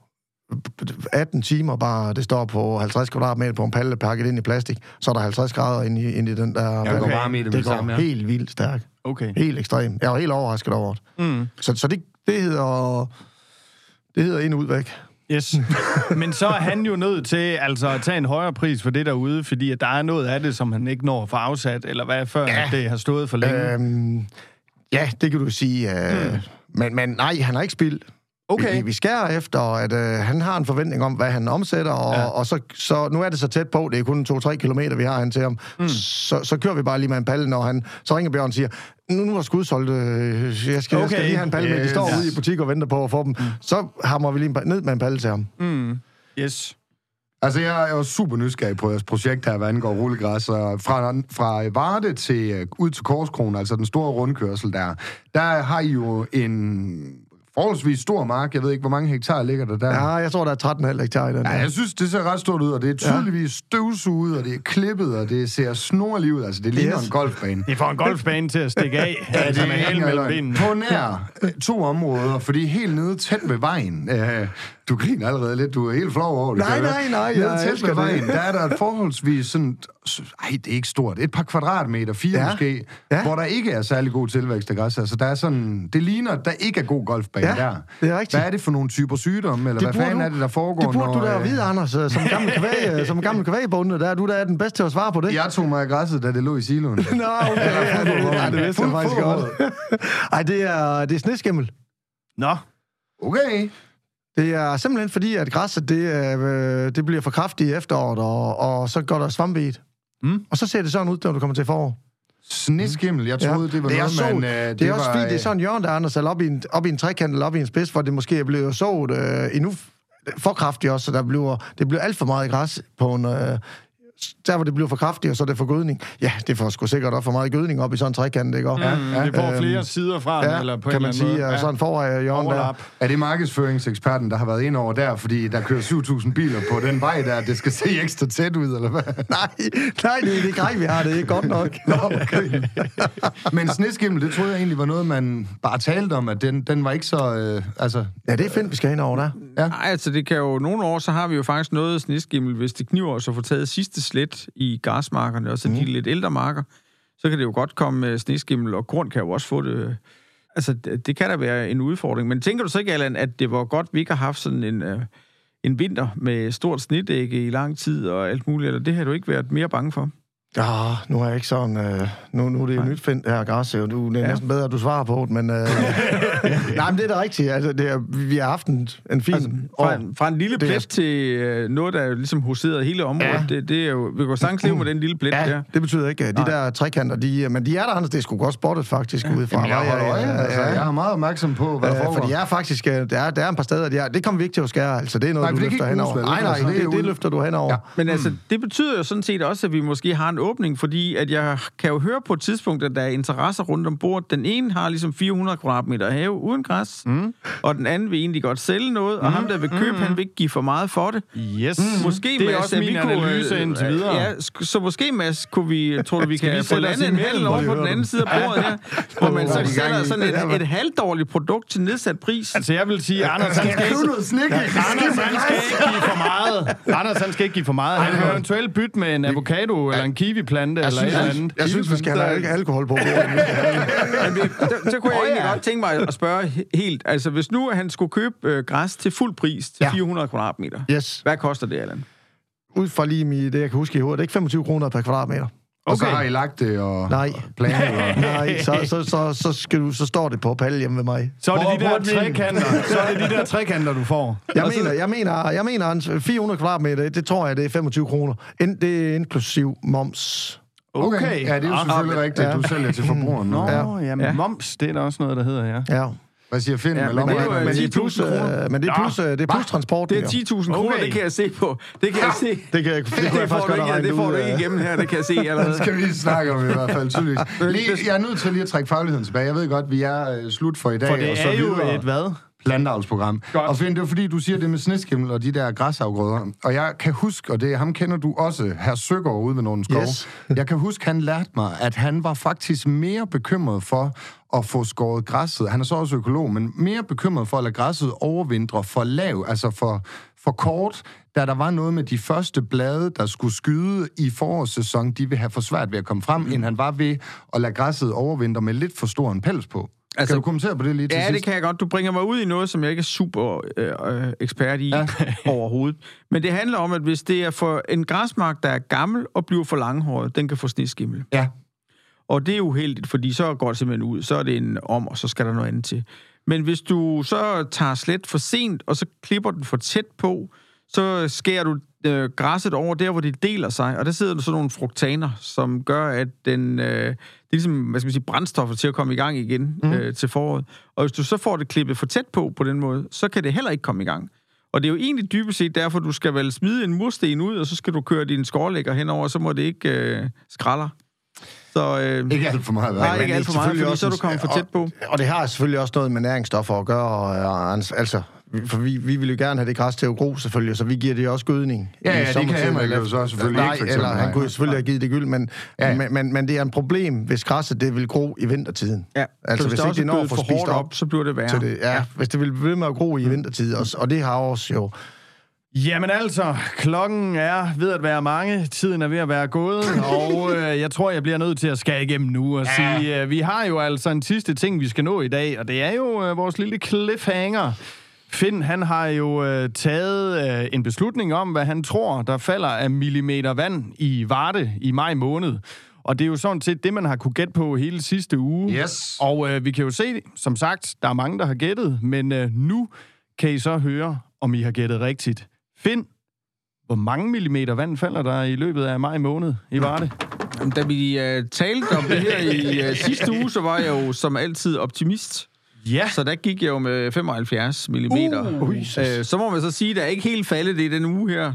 18 timer bare, det står på 50 kvadratmeter på en palle pakket ind i plastik, så er der 50 grader ind i, ind i den der... Går Okay. varme i det med det går samme, ja. helt vildt stærkt. Okay. Helt ekstremt. Jeg var helt overrasket over det. Mm. Så, så det, det hedder... Det hedder ind ud væk. Yes. [laughs] Men så er han jo nødt til altså, at tage en højere pris for det derude, fordi at der er noget af det, som han ikke når at få afsat, eller hvad, før ja. det har stået for længe. Øhm, ja, det kan du sige. Øh, Hmm. men, men nej, han har ikke spildt. Okay. Vi, vi skærer efter, at øh, han har en forventning om, hvad han omsætter, og, Ja. og så, så nu er det så tæt på, det er kun 2-3 kilometer, vi har han til ham. Mm. Så, så kører vi bare lige med en palle, når han... Så ringer Bjørn og siger, nu, nu er skudsolgt, øh, jeg, skal, okay. jeg skal lige have en palle med, de Yes. står ude i butik og venter på at få dem. Mm. Så hammer vi lige en ned med en palle til ham. Mm. Yes. Altså, jeg er jo super nysgerrig på jeres projekt her, hvad angår rullegræs. Og fra, fra Varde til, øh, ud til Korskronen, altså den store rundkørsel der, der har I jo en forholdsvis stor mark. Jeg ved ikke, hvor mange hektar ligger der der. Ja, jeg tror, der er 13,5 hektar i den Ja, jeg synes, det ser ret stort ud, og det er tydeligvis støvsuget, og det er klippet, og det ser snorligt ud. Altså, det ligner Yes. en golfbane. Det får en golfbane til at stikke af. ja, altså, med halen mellem benene. På nær øh, to områder, fordi helt nede tæt ved vejen, øh, du griner allerede lidt, du er helt flov over det. Nej, jeg nej, nej, jeg tæt elsker vejen, der er der et forholdsvis sådan, ej, det er ikke stort, et par kvadratmeter, fire Ja. måske, Ja. hvor der ikke er særlig god tilvækst af græs. Altså, der er sådan, det ligner, at der ikke er god golfbane Ja, der. det er rigtigt. Hvad er det for nogle typer sygdomme, eller Det hvad fanden du- er det, der foregår? Det burde når, du da øh, vide, Anders, øh, som gammel kvæg, øh, [laughs] som gammel kvægbunde, der er du der er den bedste til at svare på det. Jeg tog mig af græsset, da det lå i siloen. [laughs] Nå, okay. [laughs] Ja, det, ja, det vidste jeg faktisk godt. Ej, det er, det er sneskimmel. Nå, Okay. Det er simpelthen fordi, at græsset det, er, øh, det bliver for kraftigt i efteråret, og, og så går der svampe i det. Mm. Og så ser det sådan ud, når du kommer til forår. Sneskimmel, jeg troede, det var det er noget, man... øh, det, er også var, fordi, det er sådan en hjørne, der er Anders, op i en, op i en trekant, eller op i en spids, hvor det måske er blevet sået øh, endnu for kraftigt også, så der bliver, det bliver alt for meget græs på en... Øh, der, hvor det bliver for kraftigt, og så er det for gødning. Ja, det får sgu sikkert også for meget gødning op i sådan en trekant, ikke? Og, ja, ja, det får øhm, flere sider fra ja, eller på kan en man sige. måde. Ja. Sådan for hjørnet der. Overlap. Er det markedsføringseksperten, der har været ind over der, fordi der kører 7.000 biler på den vej der, det skal se ekstra tæt ud, eller hvad? Nej, nej, det er det grej, vi har. Det er ikke godt nok. Nå, okay. Men sneskimmel, det troede jeg egentlig var noget, man bare talte om, at den, den var ikke så... Øh, altså, Ja, det er fint, vi skal ind over der. Nej, altså det kan jo... Nogle år, så har vi jo faktisk noget sneskimmel, hvis det kniver os at få taget sidste slet i græsmarkerne, og så Mm. de lidt ældre marker, så kan det jo godt komme med sneskimmel, og grund kan jo også få det... Altså, det, det kan da være en udfordring. Men tænker du så ikke, Allan, at det var godt, vi ikke har haft sådan en, øh, en vinter med stort snedække i lang tid og alt muligt, eller det har du ikke været mere bange for? Ja, nu er jeg ikke sådan... Øh, nu, nu er det jo nyt find, det her græs, og du, det er Ja. næsten bedre, at du svarer på det, men... Øh, [laughs] nej, men det er da rigtigt. Altså, det er, vi har haft en, en fin Altså, fra, en, fra en lille Det er- plet til øh, noget, der er ligesom huseret hele området, Ja. det, det er jo... Vi jo sagtens leve med den lille plet Ja, der. det betyder ikke, at de Nej. der trekanter, de, men de er der, Anders, det er sgu godt spottet faktisk ja. udefra. Jamen, jeg holder øje, Ja, altså, ja. jeg er meget opmærksom på, hvad der Øh, foregår. for de er faktisk, øh, der er, der er en par steder, de er, det kommer vi ikke til at skære, altså det er noget, Nej, du løfter henover. Nej, nej, det er det, løfter du henover. Ja. Ja. Men altså, det betyder jo sådan set også, at vi måske har en åbning, fordi at jeg kan jo høre på et tidspunkt, at der er interesser rundt om bordet. Den ene har ligesom 400 kvadratmeter have uden græs, mm. og den anden vil egentlig godt sælge noget, og mm. ham, der vil købe, mm. han vil ikke give for meget for det. Yes. Måske, det er Mads, også min kunne, analyse øh, indtil videre. Ja, så måske, Mads, kunne vi, [laughs] tror du, vi kan vi få landet en handel over på den anden side af bordet her, [laughs] hvor man så er sælger sådan et, et halvdårligt produkt til nedsat pris. Altså, jeg vil sige, Anders, han skal ikke... Anders, han skal ikke give for meget. Anders, han skal ikke give for meget. Han kan eventuelt bytte med en avocado eller en kiwi-plante eller et eller andet. Jeg synes, vi skal have al- alkohol på bordet. [laughs] Der, så kunne jeg egentlig godt tænke mig at spørge he- helt. Altså, hvis nu han skulle købe øh, græs til fuld pris til Ja. 400 kvadratmeter, Yes. hvad koster det, Allan? Ud fra lige det, jeg kan huske i hovedet. Det er ikke 25 kroner per kvadratmeter. Og så Okay. har I lagt det og Nej. planet. Og... [laughs] Nej, så, så, så, så, skal du, så står det på palle hjemme ved mig. Så er det Hvor- de der er trekanter. [laughs] Så er det de der trekanter, du får. Jeg mener, jeg mener, jeg mener, en 400 kvadratmeter, det tror jeg, det er 25 kroner. Det er inklusiv moms. Okay. Ja, det er jo Ah, selvfølgelig ah, rigtigt. ja. Du sælger til forbrugeren. Nå, ja. jamen, Ja. moms, det er der også noget, der hedder, ja. Ja. Hvad siger Finn Ja, men det er lommeregner? øh, Men det er 10.000 plus, øh, men det er plus, øh, det er plus transporten. Det er 10.000 kroner, Okay. det kan jeg se på. Det kan jeg se. Det kan jeg, det, [laughs] det, Det får du ikke, det får du ikke igennem her, det kan jeg se [laughs] allerede. Det skal vi lige snakke om i hvert fald, tydeligvis. [laughs] Lige, jeg er nødt til lige at trække fagligheden tilbage. Jeg ved godt, vi er øh, slut for i dag. For og det så er jo videre. et hvad? Plantavlsprogram. Godt. Og Finn, det er fordi, du siger det med sneskimmel og de der græsafgrøder. Og jeg kan huske, og det ham kender du også, herr Søgaard ude ved nogle skov. Yes. [laughs] jeg kan huske, han lærte mig, at han var faktisk mere bekymret for at få skåret græsset. Han er så også økolog, men mere bekymret for at lade græsset overvintre for lav, altså for, for kort, da der var noget med de første blade, der skulle skyde i forårssæsonen, de vil have for svært ved at komme frem, mm. end han var ved at lade græsset overvintre med lidt for stor en pels på. Altså, kan du kommentere på det lige til Ja, sidst? det kan jeg godt. Du bringer mig ud i noget, som jeg ikke er super øh, øh, ekspert i ja. [laughs] overhovedet. Men det handler om, at hvis det er for en græsmark, der er gammel og bliver for langhåret, den kan få sneskimmel. Ja. Og det er uheldigt, fordi så går det simpelthen ud. Så er det en om, og så skal der noget andet til. Men hvis du så tager slet for sent, og så klipper den for tæt på, så skærer du øh, græsset over der, hvor det deler sig, og der sidder der sådan nogle fruktaner, som gør, at den, øh, det er ligesom, hvad skal man sige, brændstoffer til at komme i gang igen mm. øh, til foråret. Og hvis du så får det klippet for tæt på på den måde, så kan det heller ikke komme i gang. Og det er jo egentlig dybest set derfor, du skal vel smide en mursten ud, og så skal du køre din skårlægger henover, og så må det ikke øh, skralder. Så, øh, Ikke alt for meget. Nej, ikke alt for meget, fordi også så er du kommet for tæt på. Og, og det har selvfølgelig også noget med næringsstoffer at gøre. Og, og, altså, for vi, vi vil jo gerne have det græs til at gro, selvfølgelig, så vi giver det også gødning. Ja, ja, det kan Henrik jo så selvfølgelig nej, ikke, for eksempel, eller han kunne jo selvfølgelig have givet det gyld, men, Ja, men, men, men det er en problem, hvis græsset det vil gro i vintertiden. Ja, Altså, så hvis der ikke det når for spist op, op, så bliver det værre. Så det, ja, ja, hvis det vil blive ved med at gro i vintertid, og, og det har også jo... Jamen altså, klokken er ved at være mange, tiden er ved at være gået, [laughs] og øh, jeg tror, jeg bliver nødt til at skære igennem nu og ja. sige, øh, vi har jo altså en sidste ting, vi skal nå i dag, og det er jo øh, vores lille cliffhanger. Finn, han har jo øh, taget øh, en beslutning om, hvad han tror, der falder af millimeter vand i Varde i maj måned. Og det er jo sådan set det, man har kunne gætte på hele sidste uge. Yes. Og øh, vi kan jo se, som sagt, der er mange, der har gættet, men øh, nu kan I så høre, om I har gættet rigtigt. Finn, hvor mange millimeter vand falder der i løbet af maj måned i Varde? Jamen, Da vi uh, talte om det her i uh, sidste uge, så var jeg jo som altid optimist. Ja, Så der gik jeg jo med 75 mm. Uh, uh, så må man så sige, at der er ikke helt faldet det i den uge her,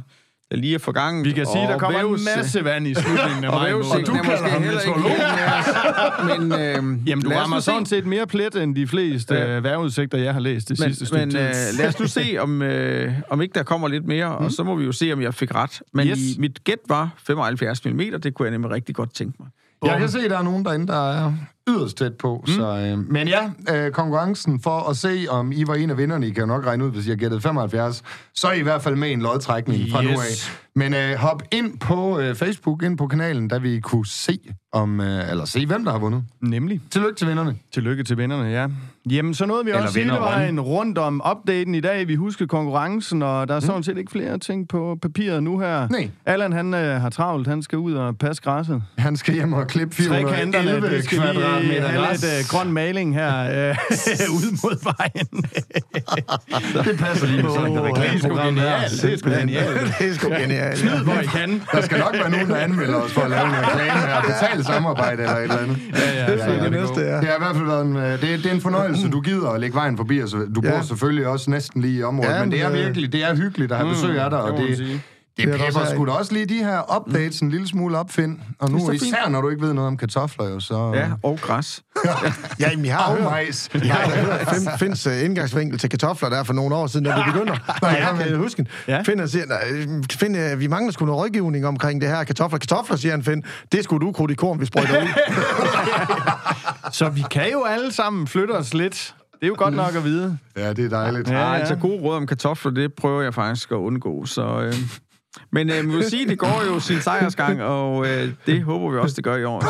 der lige er forgangen. vi kan sige, der kommer en masse vand i slutningen af Og maj måned. vævesigten er måske heller ikke helt med os. Men, øh, Jamen, du nu se. sådan set mere plet end de fleste øh, vejrudsigter, jeg har læst det Men, sidste stykke men tid. øh, lad os nu se, om, øh, om ikke der kommer lidt mere, mm. og så må vi jo se, om jeg fik ret. Men Yes. yes. i, mit gæt var 75 mm, det kunne jeg nemlig rigtig godt tænke mig. Jeg kan se, at der er nogen derinde, der er yderst tæt på. Mm. Så, øh, men ja, øh, konkurrencen for at se, om I var en af vinderne, I kan jo nok regne ud, hvis har gættet 75, så er I i hvert fald med en lodtrækning fra nu Yes. af. Men øh, hop ind på øh, Facebook, ind på kanalen, der vi kunne se, om, øh, eller se, hvem der har vundet. Nemlig. Tillykke til vinderne. Tillykke til vinderne, ja. Jamen, så nåede vi Eller også sige, det var vinderen. en rundt om updaten i dag. Vi husker konkurrencen, og der er sådan set ikke flere ting på papiret nu her. Nej. Allan, han øh, har travlt. Han skal ud og passe græsset. Han skal hjem og klippe Trekanterne, 411 det lige kvadratmeter have lidt øh, grøn maling her øh, [laughs] ud mod vejen. [laughs] Det passer lige med sådan et er reklameprogram her. genialt. Det er sgu genialt. det er sgu genialt. Snyd, hvor I kan. Der skal nok være nogen, der anmelder os for at lave en reklame her. Betalt samarbejde eller et eller andet. Ja, ja, Det er det næste, ja. Det har i hvert fald været en, øh, det, er, det er en fornøjelse, du gider at lægge vejen forbi os. Du bor Ja. selvfølgelig også næsten lige i området, Ja, men det er virkelig, det er hyggeligt at have besøg af dig, og det, sige. Det er pepper også sgu da også lige de her updates en lille smule op, Finn. Og nu er især, fint. når du ikke ved noget om kartofler, jo, så... Ja, og græs. [laughs] Ja, men jeg har hørt, majs. jeg har hørt Finn, Finns uh, indgangsvinkel til kartofler der for nogle år siden, da vi begynder. [laughs] Nej, jeg kan huske Ja. ja. Han siger, nej, Finn, øh, vi mangler sgu noget rådgivning omkring det her kartofler. Kartofler, siger han, Finn, det er sgu du ukrudt i korn, vi sprøjter ud. [laughs] Så vi kan jo alle sammen flytte os lidt. Det er jo godt nok at vide. Ja, det er dejligt. Ja, Ja, ja. altså gode råd om kartofler, det prøver jeg faktisk at undgå. Så, øh, men øh, man vil sige, det går jo sin sejrsgang, og øh, det håber vi også, det gør i år.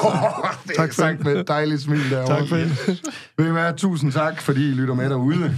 Det tak, er sagt med et dejligt smil derovre. Tak, Finn. Ved I hvad? Tusind tak, fordi I lytter med derude.